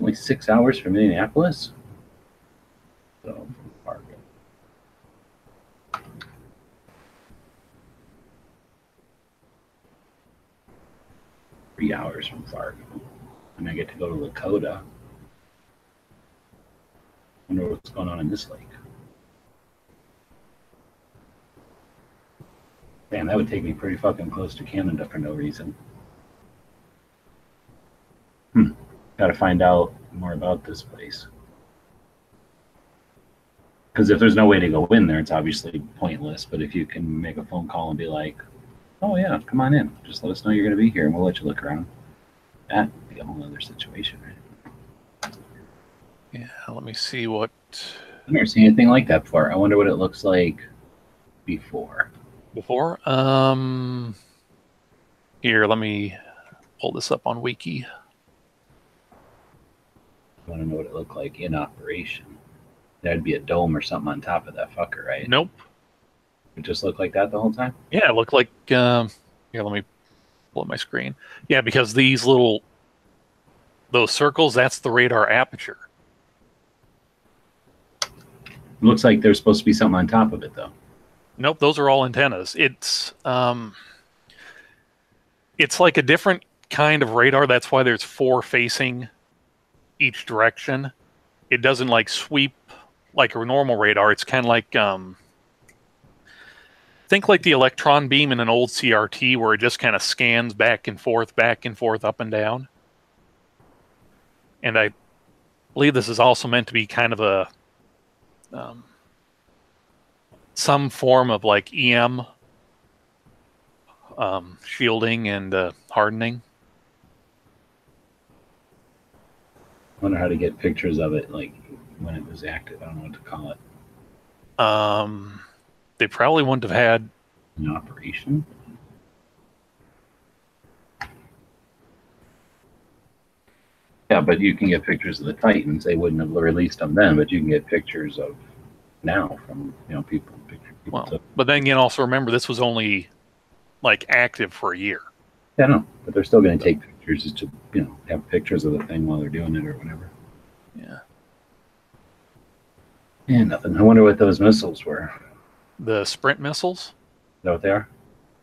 Only six hours from Minneapolis? So, from Fargo. Three hours from Fargo. And I get to go to Lakota. Wonder what's going on in this lake. Man, that would take me pretty fucking close to Canada for no reason. Hmm. Gotta find out more about this place. Because if there's no way to go in there, it's obviously pointless. But if you can make a phone call and be like, oh, yeah, come on in. Just let us know you're going to be here and we'll let you look around. That'd be a whole other situation, right? Yeah, let me see what I've never seen anything like that before. I wonder what it looks like before. Before. Um, here, let me pull this up on Wiki. I want to know what it looked like in operation. That'd be a dome or something on top of that fucker, right? Nope. It just looked like that the whole time? Yeah, it looked like. Um, here, let me pull up my screen. Yeah, because these little those circles, that's the radar aperture. It looks like there's supposed to be something on top of it, though. Nope, those are all antennas. It's um, it's like a different kind of radar. That's why there's four facing each direction. It doesn't like sweep like a normal radar. It's kind of like um, think like the electron beam in an old CRT where it just kind of scans back and forth, back and forth, up and down. And I believe this is also meant to be kind of a um, some form of like EM um, shielding and uh, hardening. I wonder how to get pictures of it, like when it was active. I don't know what to call it. Um, they probably wouldn't have had. In operation? Yeah, but you can get pictures of the Titans. They wouldn't have released them then, but you can get pictures of now from you know people. Well, took. but then again, also remember this was only like active for a year. Yeah, no, but they're still going to take pictures just to you know have pictures of the thing while they're doing it or whatever. Yeah, Yeah, nothing. I wonder what those missiles were. The Sprint missiles. Is that what they are?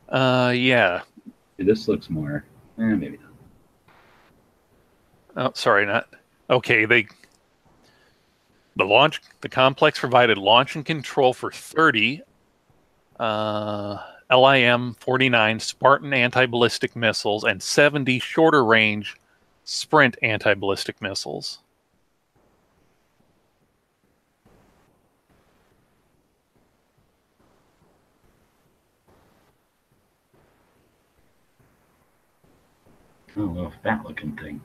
Uh, yeah. See, this looks more. Eh, maybe not. Oh, sorry, not okay. They the launch the complex provided launch and control for 30 uh, LIM 49 Spartan anti ballistic missiles and 70 shorter range Sprint anti ballistic missiles. Oh, fat looking thing.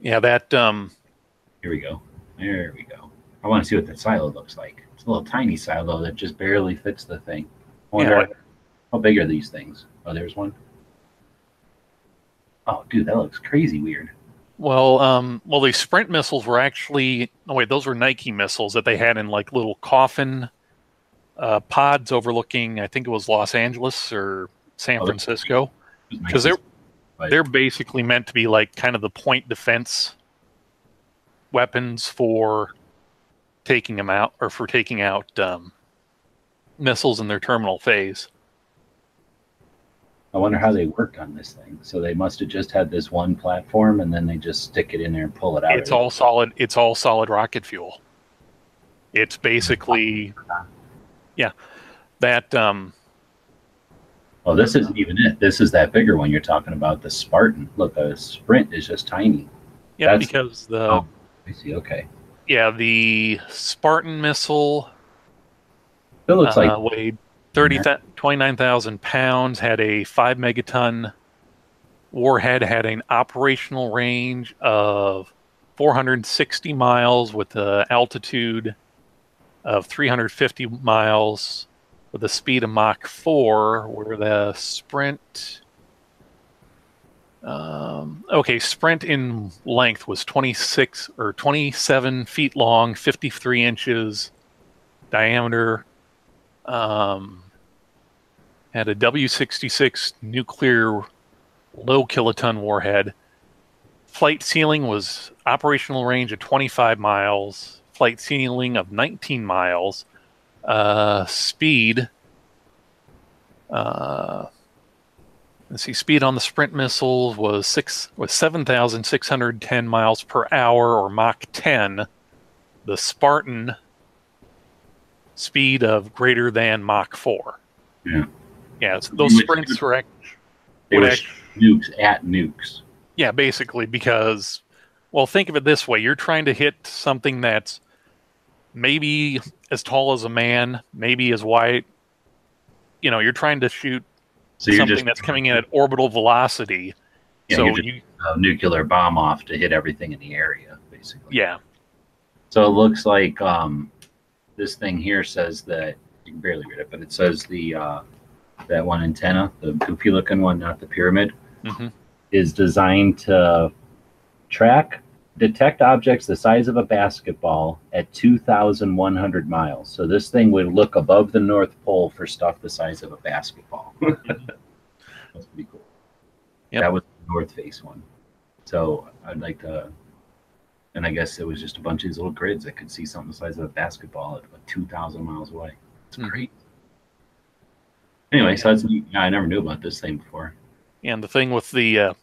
Yeah, that um, Here we go. There we go. I want to see what that silo looks like. Little tiny silo that just barely fits the thing. I wonder Yeah. how big are these things? Oh, there's one. Oh, dude, that looks crazy weird. Well, um, well, these Sprint missiles were actually. Oh wait, those were Nike missiles that they had in like little coffin uh, pods overlooking. I think it was Los Angeles or San Oh, Francisco. Because they're But- they're basically meant to be like kind of the point defense weapons for taking them out or for taking out um, missiles in their terminal phase. I wonder how they worked on this thing. So they must have just had this one platform, and then they just stick it in there and pull it out. It's all solid. It's all solid rocket fuel. It's basically, yeah, that um, Oh, this isn't even it. This is that bigger one you're talking about, the Spartan. Look, the Sprint is just tiny. yeah, That's- because the Oh. I see. Okay. Yeah the Spartan missile It looks uh, like weighed 30, 29,000 pounds, had a five megaton warhead, had an operational range of 460 miles with an altitude of 350 miles with a speed of Mach 4, where the sprint. Um, okay, sprint in length was 26 or 27 feet long, 53 inches diameter. Um, had a W 66 nuclear low kiloton warhead. Flight ceiling was operational range of 25 miles, flight ceiling of 19 miles, uh, speed. Uh, let's see, speed on the Sprint missile was six was 7,610 miles per hour, or Mach 10. The Spartan speed of greater than Mach 4. Yeah. Yeah, so those sprints were act- were act- nukes at nukes. yeah, basically because well, think of it this way, you're trying to hit something that's maybe as tall as a man, maybe as wide you know, you're trying to shoot So you're something just that's coming in at orbital velocity. Yeah, so you a nuclear bomb off to hit everything in the area, basically. yeah. So it looks like um, this thing here says that you can barely read it, but it says the uh, that one antenna, the goofy looking one, not the pyramid, Mhm. is designed to track, detect objects the size of a basketball at 2,100 miles. So this thing would look above the North Pole for stuff the size of a basketball. (laughs) That's pretty cool. Yep. That was the North Face one. So I'd like to and I guess it was just a bunch of these little grids that could see something the size of a basketball at about 2,000 miles away. It's Mhm. great. Anyway, so that's neat. Yeah, I never knew about this thing before. And the thing with the uh,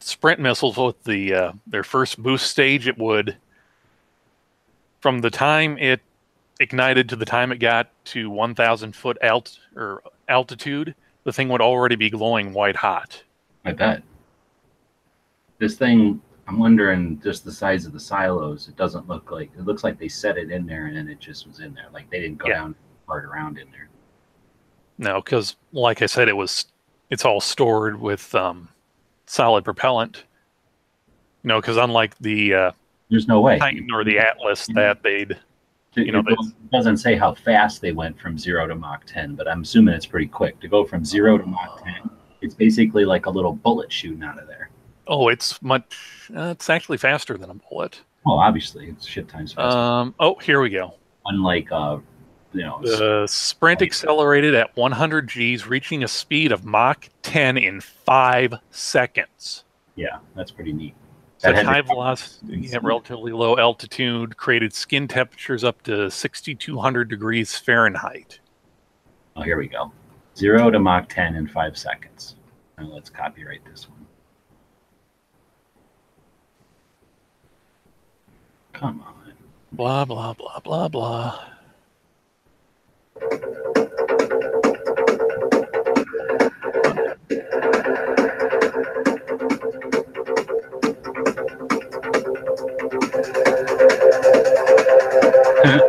sprint missiles with the uh, their first boost stage, it would from the time it ignited to the time it got to 1,000 foot alt or altitude, the thing would already be glowing white hot. I bet. This thing, I'm wondering just the size of the silos. It doesn't look like it looks like they set it in there and then it just was in there. Like they didn't go Yeah. down part around in there. No, because like I said, it was it's all stored with um, solid propellant. You know, because unlike the uh, There's no way. Titan or the Atlas, that they'd you know, it doesn't say how fast they went from zero to Mach 10, but I'm assuming it's pretty quick. To go from zero to Mach 10, it's basically like a little bullet shooting out of there. oh, it's much. Uh, it's actually faster than a bullet. Well, obviously, it's shit times faster. Um, oh, here we go. Unlike, uh, you know, The sprint accelerated at 100 Gs, reaching a speed of Mach 10 in five seconds. yeah, that's pretty neat. That Such high velocity at relatively low altitude created skin temperatures up to 6,200 degrees Fahrenheit. Oh, here we go. Zero to Mach 10 in five seconds. Now let's copyright this one. Come on. Blah, blah, blah, blah, blah.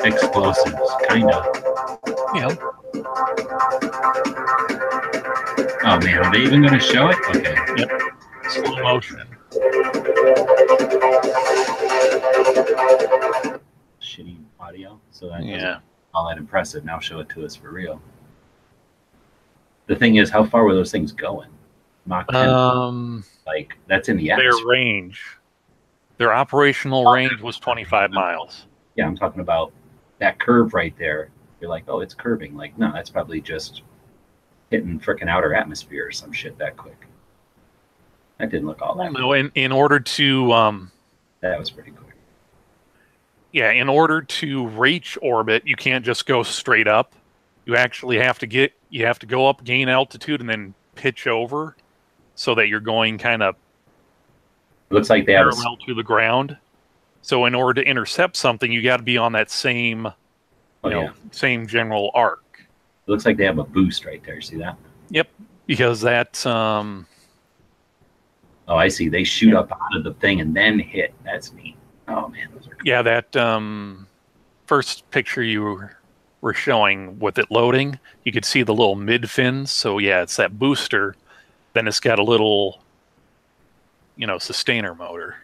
Explosives, kind of. Yeah. Oh man, are they even going to show it? Okay. Yep. Slow motion. Shitty audio. So that Yeah. All that impressive. Now show it to us for real. The thing is, how far were those things going? Mach 10, Um, like that's in the their atmosphere. range, their operational range was 25 miles. Yeah, I'm talking about that curve right there. You're like, oh, it's curving. Like, no, that's probably just hitting freaking outer atmosphere or some shit that quick. That didn't look all that. No, in, in order to um, That was pretty quick. Yeah, in order to reach orbit, you can't just go straight up. You actually have to get you have to go up, gain altitude, and then pitch over, so that you're going kind of looks like they have. A, to the ground. So in order to intercept something, you got to be on that same you oh know yeah, same general arc it looks like they have a boost right there. See that? Yep, because that's um Oh, I see. They shoot up out of the thing and then hit. That's neat. Oh man, those are. yeah that um first picture you were- were showing with it loading, you could see the little mid fins. So yeah, it's that booster. Then it's got a little you know sustainer motor.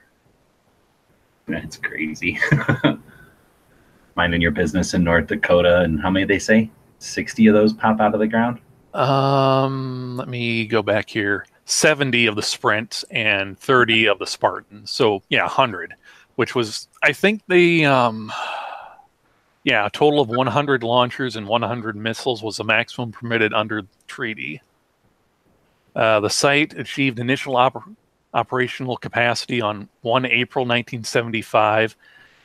That's crazy. (laughs) Minding your business in North Dakota, and how many they say? 60 of those pop out of the ground? Um, let me go back here. 70 of the Sprints and 30 of the Spartans. So, yeah, 100, which was, I think they, um, yeah, a total of 100 launchers and 100 missiles was the maximum permitted under the treaty. Uh, the site achieved initial oper- operational capacity on 1 April 1975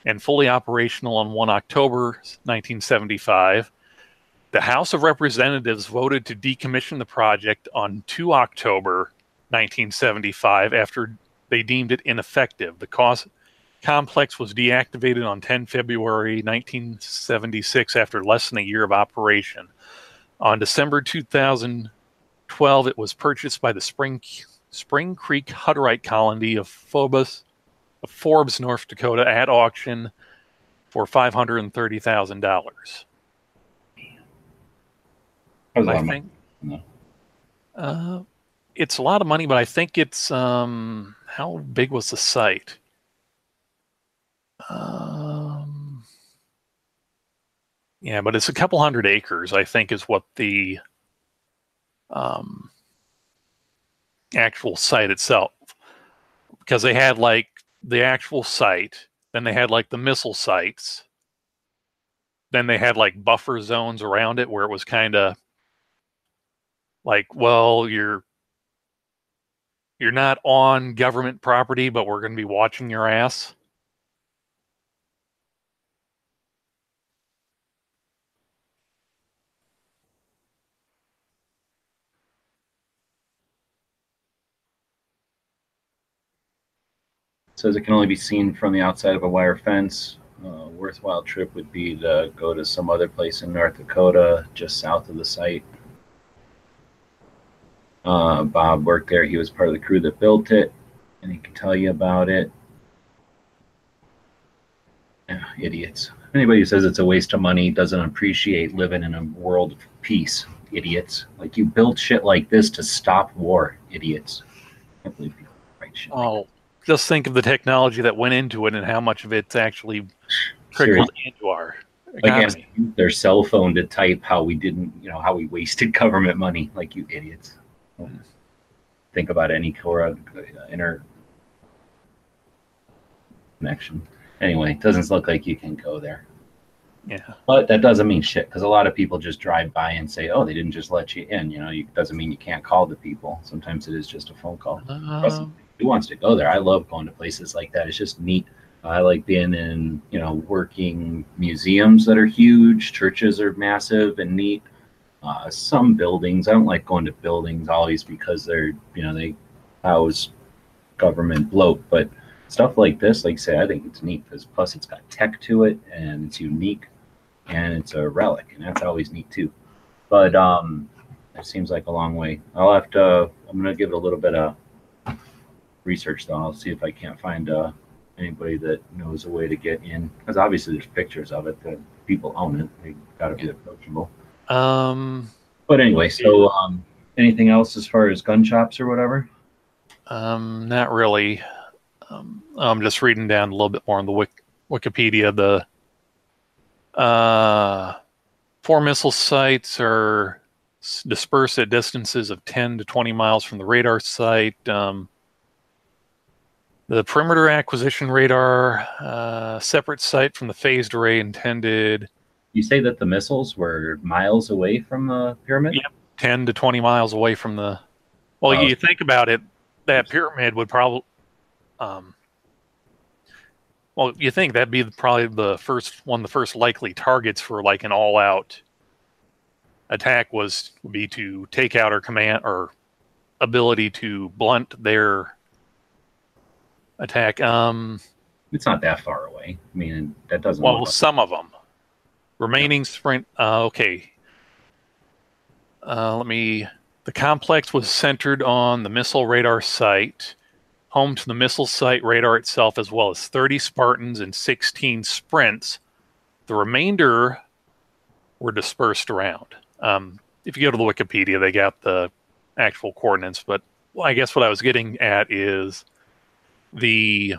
and fully operational on 1 October 1975. The House of Representatives voted to decommission the project on 2 October 1975 after they deemed it ineffective. The cause complex was deactivated on 10 February 1976 after less than a year of operation. On December 2012, it was purchased by the Spring Spring Creek Hutterite colony of Phobos, of Forbes, North Dakota, at auction for five hundred and thirty thousand dollars. That was a lot I think. No. Uh, it's a lot of money, but I think it's um, how big was the site? Um, yeah, but it's a couple hundred acres. I think is what the um, actual site itself, because they had like the actual site, then they had like the missile sites, then they had like buffer zones around it where it was kind of like well you're you're not on government property but we're going to be watching your ass says it can only be seen from the outside of a wire fence. Uh, worthwhile trip would be to go to some other place in North Dakota, just south of the site. Uh, Bob worked there. He was part of the crew that built it, and he can tell you about it. Yeah, idiots. Anybody who says it's a waste of money doesn't appreciate living in a world of peace. Idiots. Like you build shit like this to stop war. Idiots. I can't believe people write shit. like oh just think of the technology that went into it and how much of it's actually trickled into our like economy. asking their cell phone to type how we didn't, you know, how we wasted (laughs) government money, like you idiots. Think about any core uh, inner connection. Anyway, it doesn't look like you can go there, yeah but that doesn't mean shit because a lot of people just drive by and say, "Oh, they didn't just let you in." You know, it doesn't mean you can't call the people. Sometimes it is just a phone call. Um, Who wants to go there? I love going to places like that. It's just neat. I like being in, you know, working museums that are huge. Churches are massive and neat. Uh, some buildings, I don't like going to buildings always because they're, you know, they house government bloat. But stuff like this, like I say, I think it's neat because plus it's got tech to it and it's unique and it's a relic, and that's always neat too. But um, it seems like a long way. I'll have to. I'm gonna give it a little bit of research though. I'll see if I can't find uh, anybody that knows a way to get in because obviously there's pictures of it that people own it. They got to be approachable. um, But anyway, so um, anything else as far as gun shops or whatever? um, not really. Um, I'm just reading down a little bit more on the Wik- Wikipedia. The uh, four missile sites are dispersed at distances of 10 to 20 miles from the radar site. Um, the perimeter acquisition radar, uh, separate site from the phased array intended You say that the missiles were miles away from the pyramid. Yeah. 10 to 20 miles away from the well Oh. you think about it that pyramid would probably um well you think that'd be probably the first one of the first likely targets for like an all out attack was would be to take out our command or ability to blunt their attack. Um It's not that far away. I mean, that doesn't. well some of them remaining sprint uh, okay. Uh, let me the complex was centered on the missile radar site home to the missile site radar itself as well as 30 spartans and 16 sprints. The remainder were dispersed around. Um, if you go to the wikipedia they got the actual coordinates but well, i guess what i was getting at is the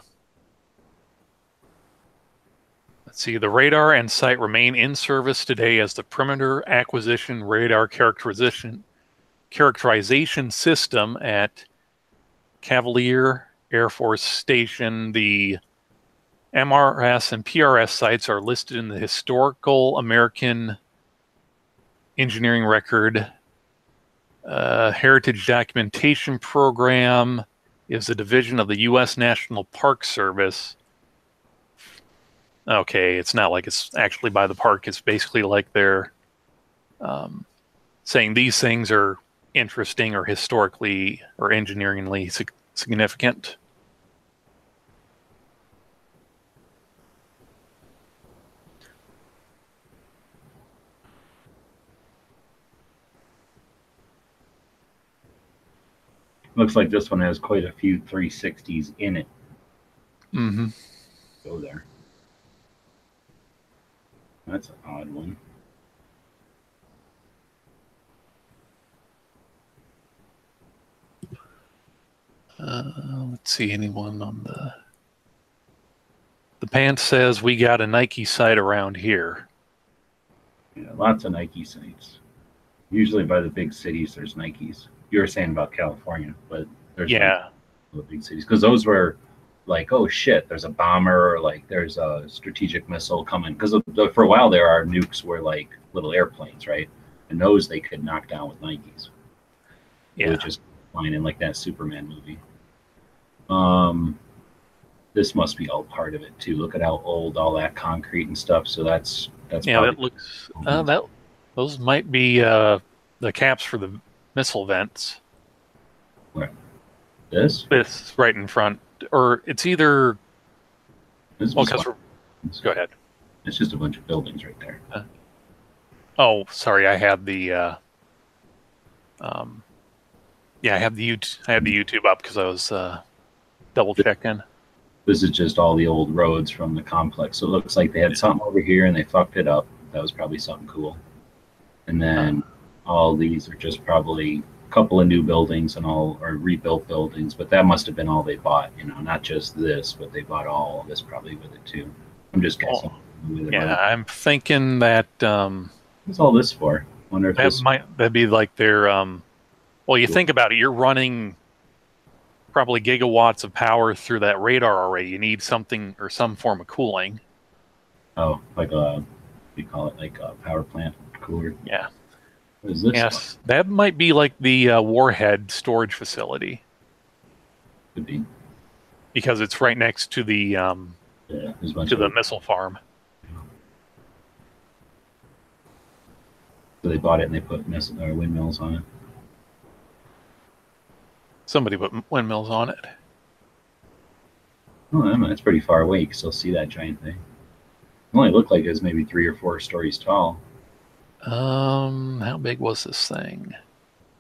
Let's see. The radar and site remain in service today as the perimeter acquisition radar characterization characterization system at Cavalier Air Force Station. The MRS and PRS sites are listed in the Historical American Engineering Record. Uh, Heritage Documentation Program is a division of the U.S. National Park Service. Okay, it's not like it's actually by the park. It's basically like they're um, saying these things are interesting or historically or engineeringly sig- significant. Looks like this one has quite a few 360s in it. Mm-hmm. Go there. That's an odd one. Uh, let's see anyone on the. The pants says we got a Nike site around here. Yeah, lots of Nike sites. Usually by the big cities, there's Nikes. You were saying about California, but there's Yeah, the big cities because those were like, oh shit, there's a bomber or like there's a strategic missile coming. Because for a while there, our nukes were like little airplanes, right? And those they could knock down with Nikes. Yeah. would just flying in like that Superman movie. Um, this must be all part of it too. Look at how old all that concrete and stuff. So that's that's Yeah, that looks. Uh, that those might be uh, the caps for the missile vents. What? This. This right in front, or it's either. This Well, because go ahead. It's just a bunch of buildings right there. Oh, sorry, I had the. Uh, um, yeah, I had the YouTube. I had the YouTube up because I was uh, double checking. This is just all the old roads from the complex. So it looks like they had something over here and they fucked it up. That was probably something cool. And then all these are just probably a couple of new buildings and all or rebuilt buildings. But that must have been all they bought. You know, not just this, but they bought all of this probably with it too. I'm just guessing. It. Yeah, I'm thinking that um, What's all this for? Wonder if that this. might that be like their. Um, well, you think about it, you're running probably gigawatts of power through that radar array. You need something or some form of cooling. Oh, like a we call it like a power plant cooler. Yeah. What is this? Yes, that might be like the uh, warhead storage facility Could be. because it's right next to the um, Yeah, there's a bunch to the missile farm. so they bought it and they put miss- or windmills on it. Somebody put windmills on it. Oh, I mean, that's pretty far away. You can still see that giant thing. It only looked like it was maybe three or four stories tall. Um, how big was this thing?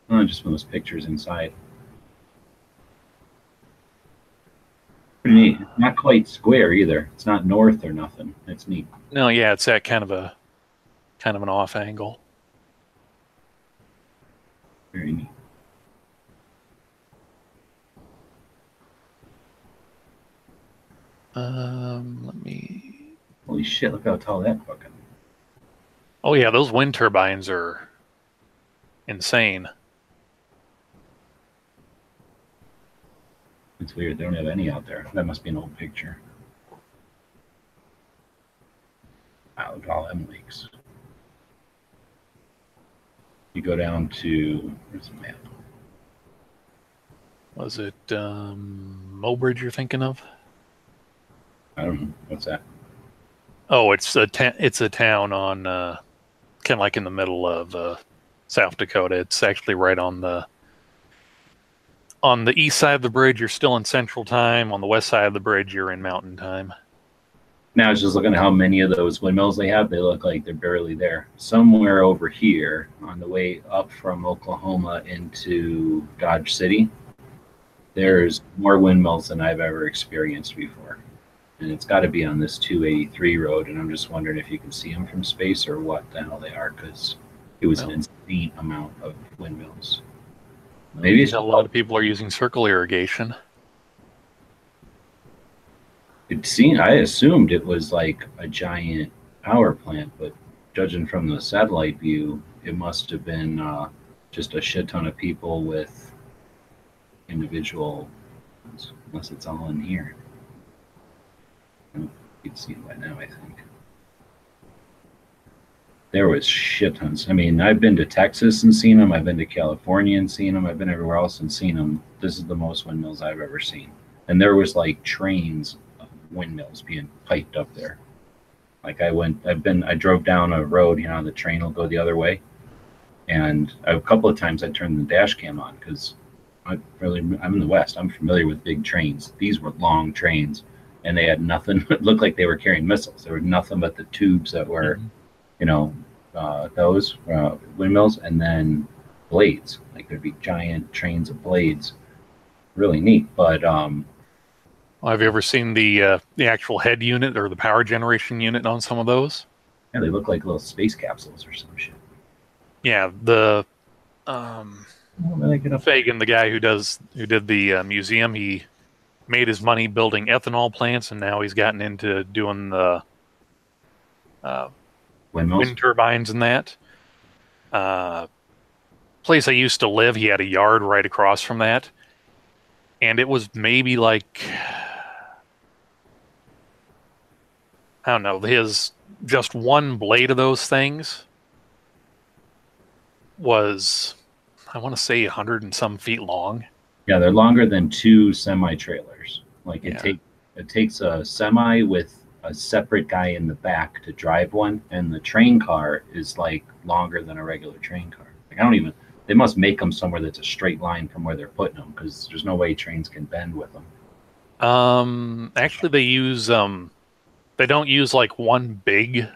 Oh, just from those pictures inside. Pretty neat. Not quite square either. It's not north or nothing. It's neat. No, yeah, it's at kind of a kind of an off angle. Very neat. Um, let me. Holy shit! Look how tall that fucking. Oh yeah, those wind turbines are insane. It's weird. They don't have any out there. That must be an old picture. Wow, look at all them lakes. You go down to where's the map? Was it um, Mobridge you're thinking of? I don't know. What's that? Oh, it's a ta- it's a town on uh, kind of like in the middle of uh, South Dakota. It's actually right on the on the east side of the bridge. You're still in Central Time. On the west side of the bridge, you're in Mountain Time. Now I was just looking at how many of those windmills they have. They look like they're barely there. Somewhere over here on the way up from Oklahoma into Dodge City, there's more windmills than I've ever experienced before. And it's got to be on this 283 road. And I'm just wondering if you can see them from space or what the hell they are because it was an insane amount of windmills. Maybe a lot of people are using circle irrigation. It seemed, I assumed it was like a giant power plant, but judging from the satellite view, it must have been uh, just a shit ton of people with individual, unless it's all in here. You can see by now, I think. There was shit tons. I mean, I've been to Texas and seen them. I've been to California and seen them. I've been everywhere else and seen them. This is the most windmills I've ever seen. And there was like trains of windmills being piped up there. Like I went, I've been, I drove down a road, you know, the train will go the other way. And a couple of times I turned the dash cam on because I'm really, I'm in the West. I'm familiar with big trains. These were long trains and they had nothing, (laughs) it looked like they were carrying missiles. There were nothing but the tubes that were, Mhm. you know, uh, those uh, windmills and then blades. Like there'd be giant trains of blades. Really neat. But um, Have you ever seen the uh, the actual head unit or the power generation unit on some of those? yeah, they look like little space capsules or some shit. Yeah, the um, How did I get up? Fagen, the guy who does who did the uh, museum, he made his money building ethanol plants, and now he's gotten into doing the uh, wind turbines and that. Uh, place I used to live, he had a yard right across from that, and it was maybe like I don't know his just one blade of those things was I want to say a hundred and some feet long. Yeah, they're longer than two semi trailers. Like it Yeah. take it takes a semi with a separate guy in the back to drive one, and the train car is like longer than a regular train car. Like I don't even. They must make them somewhere that's a straight line from where they're putting them because there's no way trains can bend with them. Um, actually, they use um, they don't use like one big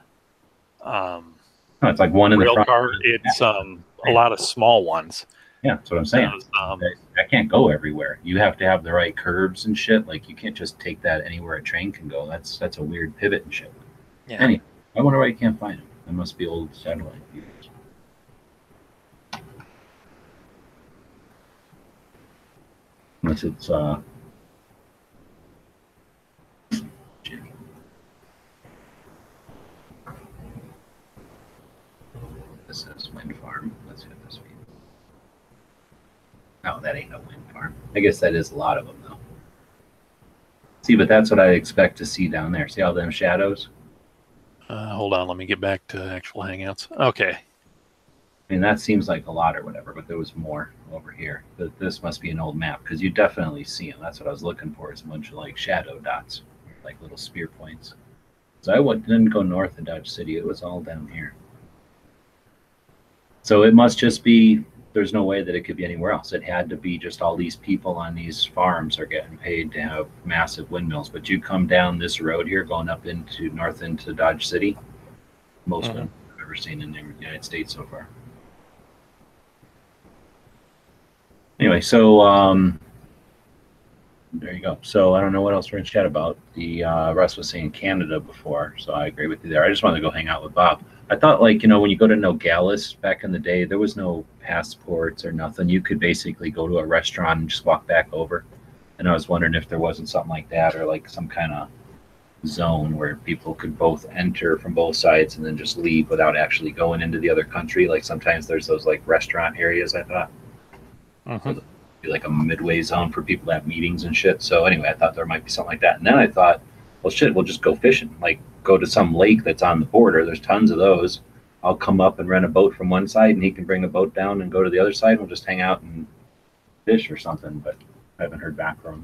um No, it's like one in the front. car. It's um a lot of small ones. Yeah, that's what I'm saying. Um, I can't go everywhere. You have to have the right curbs and shit. Like you can't just take that anywhere a train can go. That's that's a weird pivot and shit. yeah. Anyway, I wonder why you can't find them. They must be old satellite views. Unless it's uh This is wind farm. Let's see what this means. No, that ain't no wind farm. I guess that is a lot of them though. See, but that's what I expect to see down there. See all them shadows? Uh, hold on, let me get back to actual hangouts. Okay. I mean, that seems like a lot or whatever, but there was more over here. But this must be an old map because you definitely see them. That's what I was looking for. Is a bunch of like shadow dots, like little spear points. So I went, didn't go north of Dodge City. It was all down here. So it must just be. There's no way that it could be anywhere else. It had to be just all these people on these farms are getting paid to have massive windmills. But you come down this road here, going up into north into Dodge City. Most of them I've ever seen in the United States so far. Anyway, so um, there you go. So I don't know what else we're gonna chat about. The uh, Russ was saying Canada before, so I agree with you there. I just wanted to go hang out with Bob. I thought like you know when you go to Nogales back in the day, there was no passports or nothing. You could basically go to a restaurant and just walk back over. And I was wondering if there wasn't something like that or like some kind of zone where people could both enter from both sides and then just leave without actually going into the other country. Like sometimes there's those like restaurant areas. I thought Mhm. be like a midway zone for people to have meetings and shit. So anyway, I thought there might be something like that. And then I thought, well, shit, we'll just go fishing. Like go to some lake that's on the border. There's tons of those. I'll come up and rent a boat from one side, and he can bring a boat down and go to the other side. We'll just hang out and fish or something. But I haven't heard back from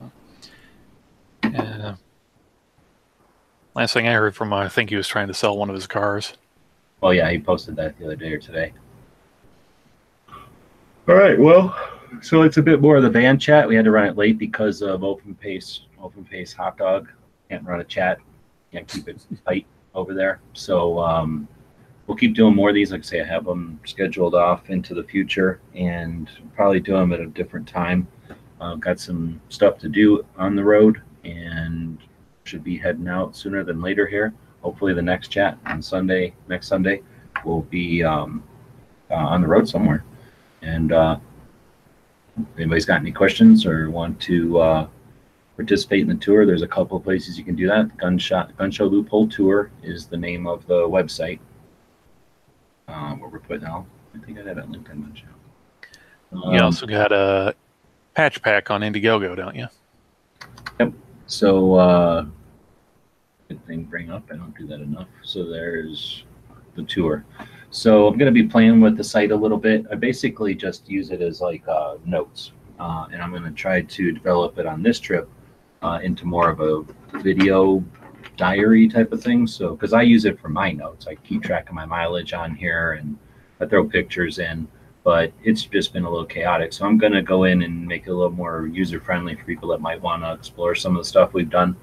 him. Yeah. Last thing I heard from him, I think he was trying to sell one of his cars. Oh yeah, he posted that the other day or today. All right, well, so it's a bit more of the van chat. We had to run it late because of open face, open face hot dog. Can't run a chat. Can't keep it tight over there. So um, we'll keep doing more of these. Like I say, I have them scheduled off into the future and probably do them at a different time. Uh, got some stuff to do on the road and should be heading out sooner than later here hopefully the next chat on Sunday, next Sunday, will be um, uh, on the road somewhere. And uh, if anybody's got any questions or want to uh, participate in the tour, there's a couple of places you can do that. Gunshot Gun Show Loophole Tour is the name of the website um, where we're putting out. I think I have it linked in my chat. you Um, also got a patch pack on Indiegogo, don't you? Yep. So, uh, good thing to bring up. I don't do that enough. So there's the tour. So I'm going to be playing with the site a little bit. I basically just use it as like uh, notes, uh, and I'm going to try to develop it on this trip uh, into more of a video diary type of thing. So because I use it for my notes, I keep track of my mileage on here, and I throw pictures in. But it's just been a little chaotic. So I'm going to go in and make it a little more user friendly for people that might want to explore some of the stuff we've done.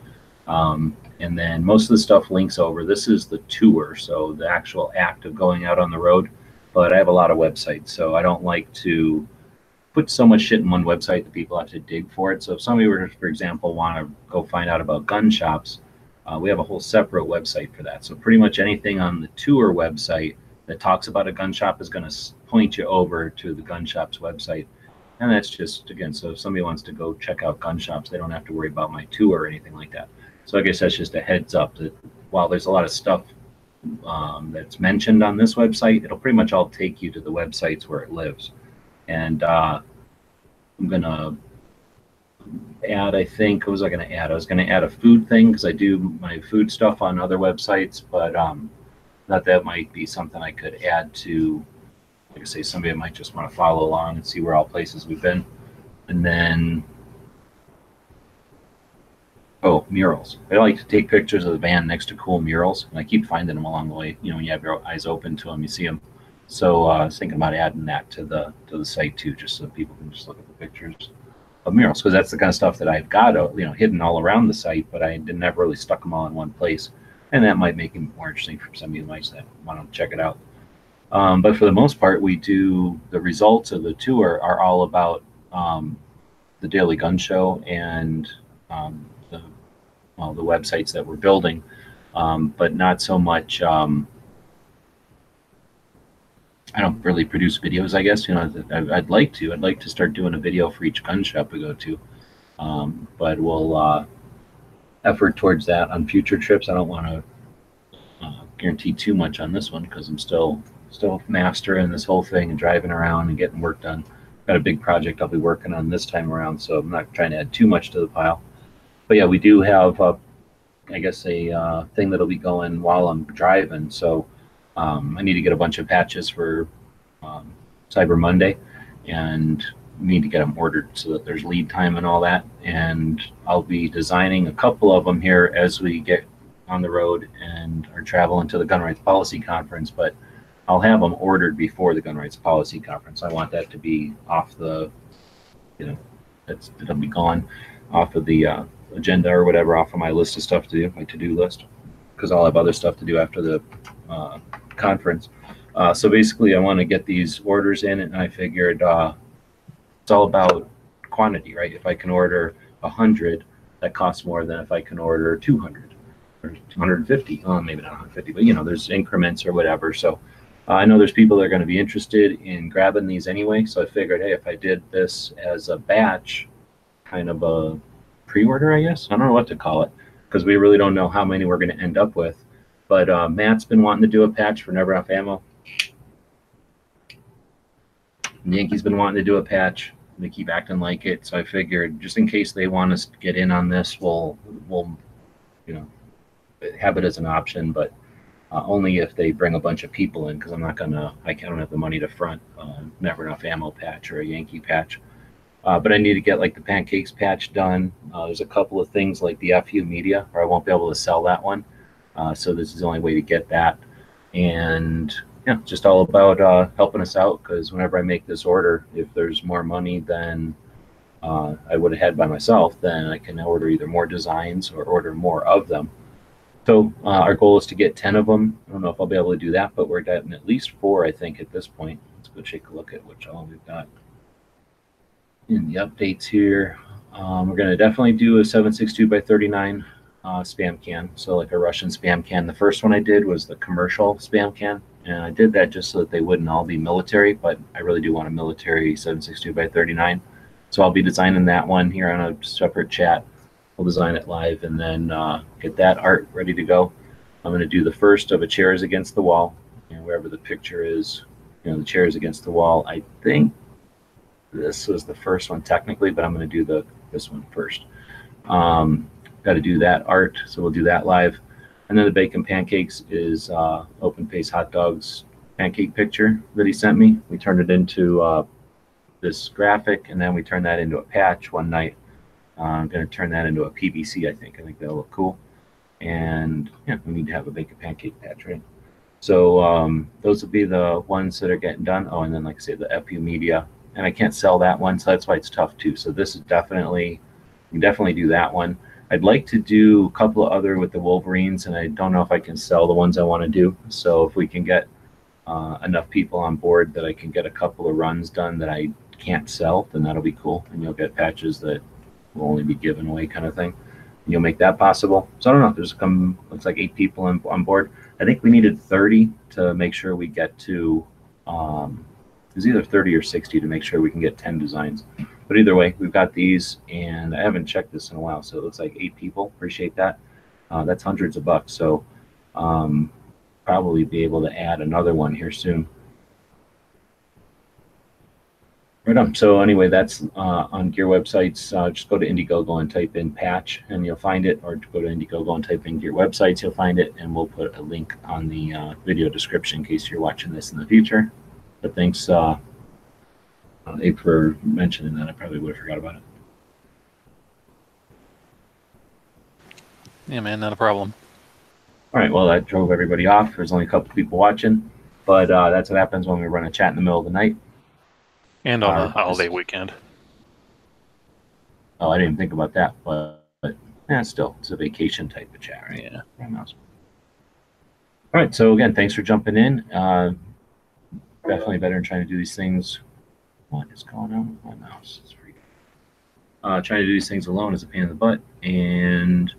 Um, and then most of the stuff links over. This is the tour, so the actual act of going out on the road. But I have a lot of websites, so I don't like to put so much shit in one website that people have to dig for it. So if somebody were, for example, want to go find out about gun shops, uh, we have a whole separate website for that. So pretty much anything on the tour website that talks about a gun shop is going to point you over to the gun shop's website. And that's just, again, so if somebody wants to go check out gun shops, they don't have to worry about my tour or anything like that. So I guess that's just a heads up that while there's a lot of stuff um, that's mentioned on this website, it'll pretty much all take you to the websites where it lives. And uh, I'm gonna add, I think, what was I gonna add? I was gonna add a food thing because I do my food stuff on other websites, but um, that that might be something I could add to, like I say, somebody might just want to follow along and see where all places we've been. And then Oh, murals. I like to take pictures of the van next to cool murals, and I keep finding them along the way. You know, when you have your eyes open to them, you see them. So uh, I was thinking about adding that to the to the site too, just so people can just look at the pictures of murals, because that's the kind of stuff that I've got, uh, you know, hidden all around the site, but I did never really stuck them all in one place, and that might make it more interesting for some somebody who might want to check it out. Um, but for the most part, we do the results of the tour are all about um, the Daily Gun Show and um, the well, the websites that we're building, um, but not so much. I don't really produce videos. I guess you know I- I'd like to. I'd like to start doing a video for each gun shop we go to, um, but we'll uh, effort towards that on future trips. I don't want to uh, guarantee too much on this one because I'm still still mastering this whole thing and driving around and getting work done. Got a big project I'll be working on this time around, so I'm not trying to add too much to the pile but yeah, we do have, uh, I guess, a uh, thing that'll be going while I'm driving. So um, I need to get a bunch of patches for um, Cyber Monday, and need to get them ordered so that there's lead time and all that. And I'll be designing a couple of them here as we get on the road and are traveling to the Gun Rights Policy Conference. But I'll have them ordered before the Gun Rights Policy Conference. I want that to be off the, you know, it's, it'll be gone off of the uh, agenda or whatever off of my list of stuff to do, my to-do list, because I'll have other stuff to do after the uh, conference. Uh, so basically, I want to get these orders in, and I figured uh, it's all about quantity, right? If I can order a hundred, that costs more than if I can order two hundred or two hundred and fifty. Well, maybe not one hundred fifty, but you know, there's increments or whatever. So uh, I know there's people that are going to be interested in grabbing these anyway. So I figured, hey, if I did this as a batch, kind of a pre-order, I guess. I don't know what to call it because we really don't know how many we're going to end up with. But uh, Matt's been wanting to do a patch for Never Enough Ammo. Yankee's been wanting to do a patch. They keep acting like it, so I figured just in case they want us to get in on this, we'll we'll you know have it as an option, but uh, only if they bring a bunch of people in because I'm not gonna I don't have the money to front uh, Never Enough Ammo patch or a Yankee patch. Uh, but I need to get like the pancakes patch done. Uh, there's a couple of things like the FU media, or I won't be able to sell that one. Uh, so this is the only way to get that. And yeah, just all about uh, helping us out because whenever I make this order, if there's more money than uh, I would have had by myself, then I can order either more designs or order more of them. So uh, our goal is to get 10 of them. I don't know if I'll be able to do that, but we're getting at least four, I think, at this point. Let's go take a look at which all we've got in the updates here. Um, we're going to definitely do a 762 by 39 uh, spam can. So like a Russian spam can. The first one I did was the commercial spam can. And I did that just so that they wouldn't all be military, but I really do want a military 762 by 39. So I'll be designing that one here on a separate chat. we'll design it live and then uh, get that art ready to go. I'm going to do the first of a chairs against the wall, and wherever the picture is, you know, the chairs against the wall. I think this was the first one technically, but I'm going to do the this one first. Um, Got to do that art, so we'll do that live. And then the bacon pancakes is uh, open face hot dogs pancake picture that he sent me. We turned it into uh, this graphic, and then we turned that into a patch one night. Uh, I'm going to turn that into a PVC. I think. I think that'll look cool. And yeah, we need to have a bacon pancake patch, right? So um, those will be the ones that are getting done. Oh, and then like I say, the FU media, and I can't sell that one, so that's why it's tough too. So this is definitely, you definitely do that one. I'd like to do a couple of other with the Wolverines, and I don't know if I can sell the ones I want to do. So if we can get uh, enough people on board that I can get a couple of runs done that I can't sell, then that'll be cool. And you'll get patches that will only be given away, kind of thing. And you'll make that possible. So I don't know. There's come looks like eight people on, on board. I think we needed 30 to make sure we get to. Um, was either 30 or 60 to make sure we can get 10 designs. But either way, we've got these, and I haven't checked this in a while, so it looks like eight people. Appreciate that. Uh, that's hundreds of bucks. So um, probably be able to add another one here soon. Right on. So anyway, that's uh, on gear websites. Uh, just go to Indiegogo and type in patch, and you'll find it. Or go to Indiegogo and type in gear websites, you'll find it, and we'll put a link on the uh, video description in case you're watching this in the future. But thanks, uh, uh, Abe, for mentioning that. I probably would have forgot about it. Yeah, man, not a problem. All right. Well, that drove everybody off. There's only a couple people watching, but uh, that's what happens when we run a chat in the middle of the night. And on Uh, a holiday weekend. Oh, I didn't think about that, but, but yeah, still, it's a vacation type of chat, right? Yeah. All right. So again, thanks for jumping in. Uh, definitely better than trying to do these things. What is going on with my mouse? It's freaking. Uh, trying to do these things alone is a pain in the butt. And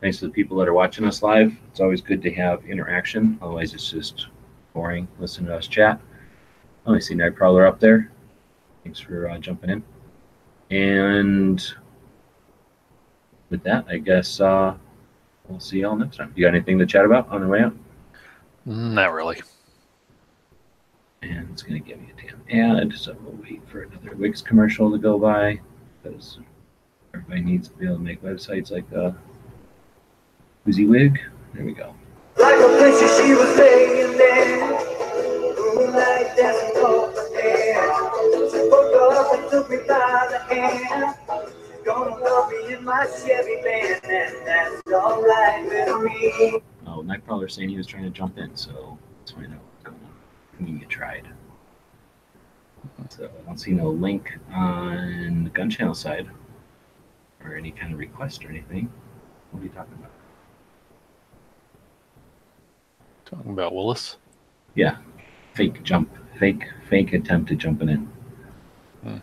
thanks to the people that are watching us live. It's always good to have interaction. Otherwise, it's just boring listening to us chat. Oh, I see Nightcrawler up there. Thanks for uh, jumping in. And with that, I guess uh, we'll see y'all next time. You got anything to chat about on the way out? Not really. And it's going to give me a damn ad, so we'll wait for another Wix commercial to go by because everybody needs to be able to make websites like uh, WYSIWYG. There we go. Like a picture, she was there. Moonlight dancing over her hair. She woke up and took me by the hand. She's gonna love me in my Chevy van, and that's alright with me. Oh, Nightcrawler saying he was trying to jump in, so let's find out mean you tried. So I don't see no link on the gun channel side or any kind of request or anything. What are you talking about? Talking about Willis? Yeah. Fake jump. Fake fake attempt at jumping in. Hmm.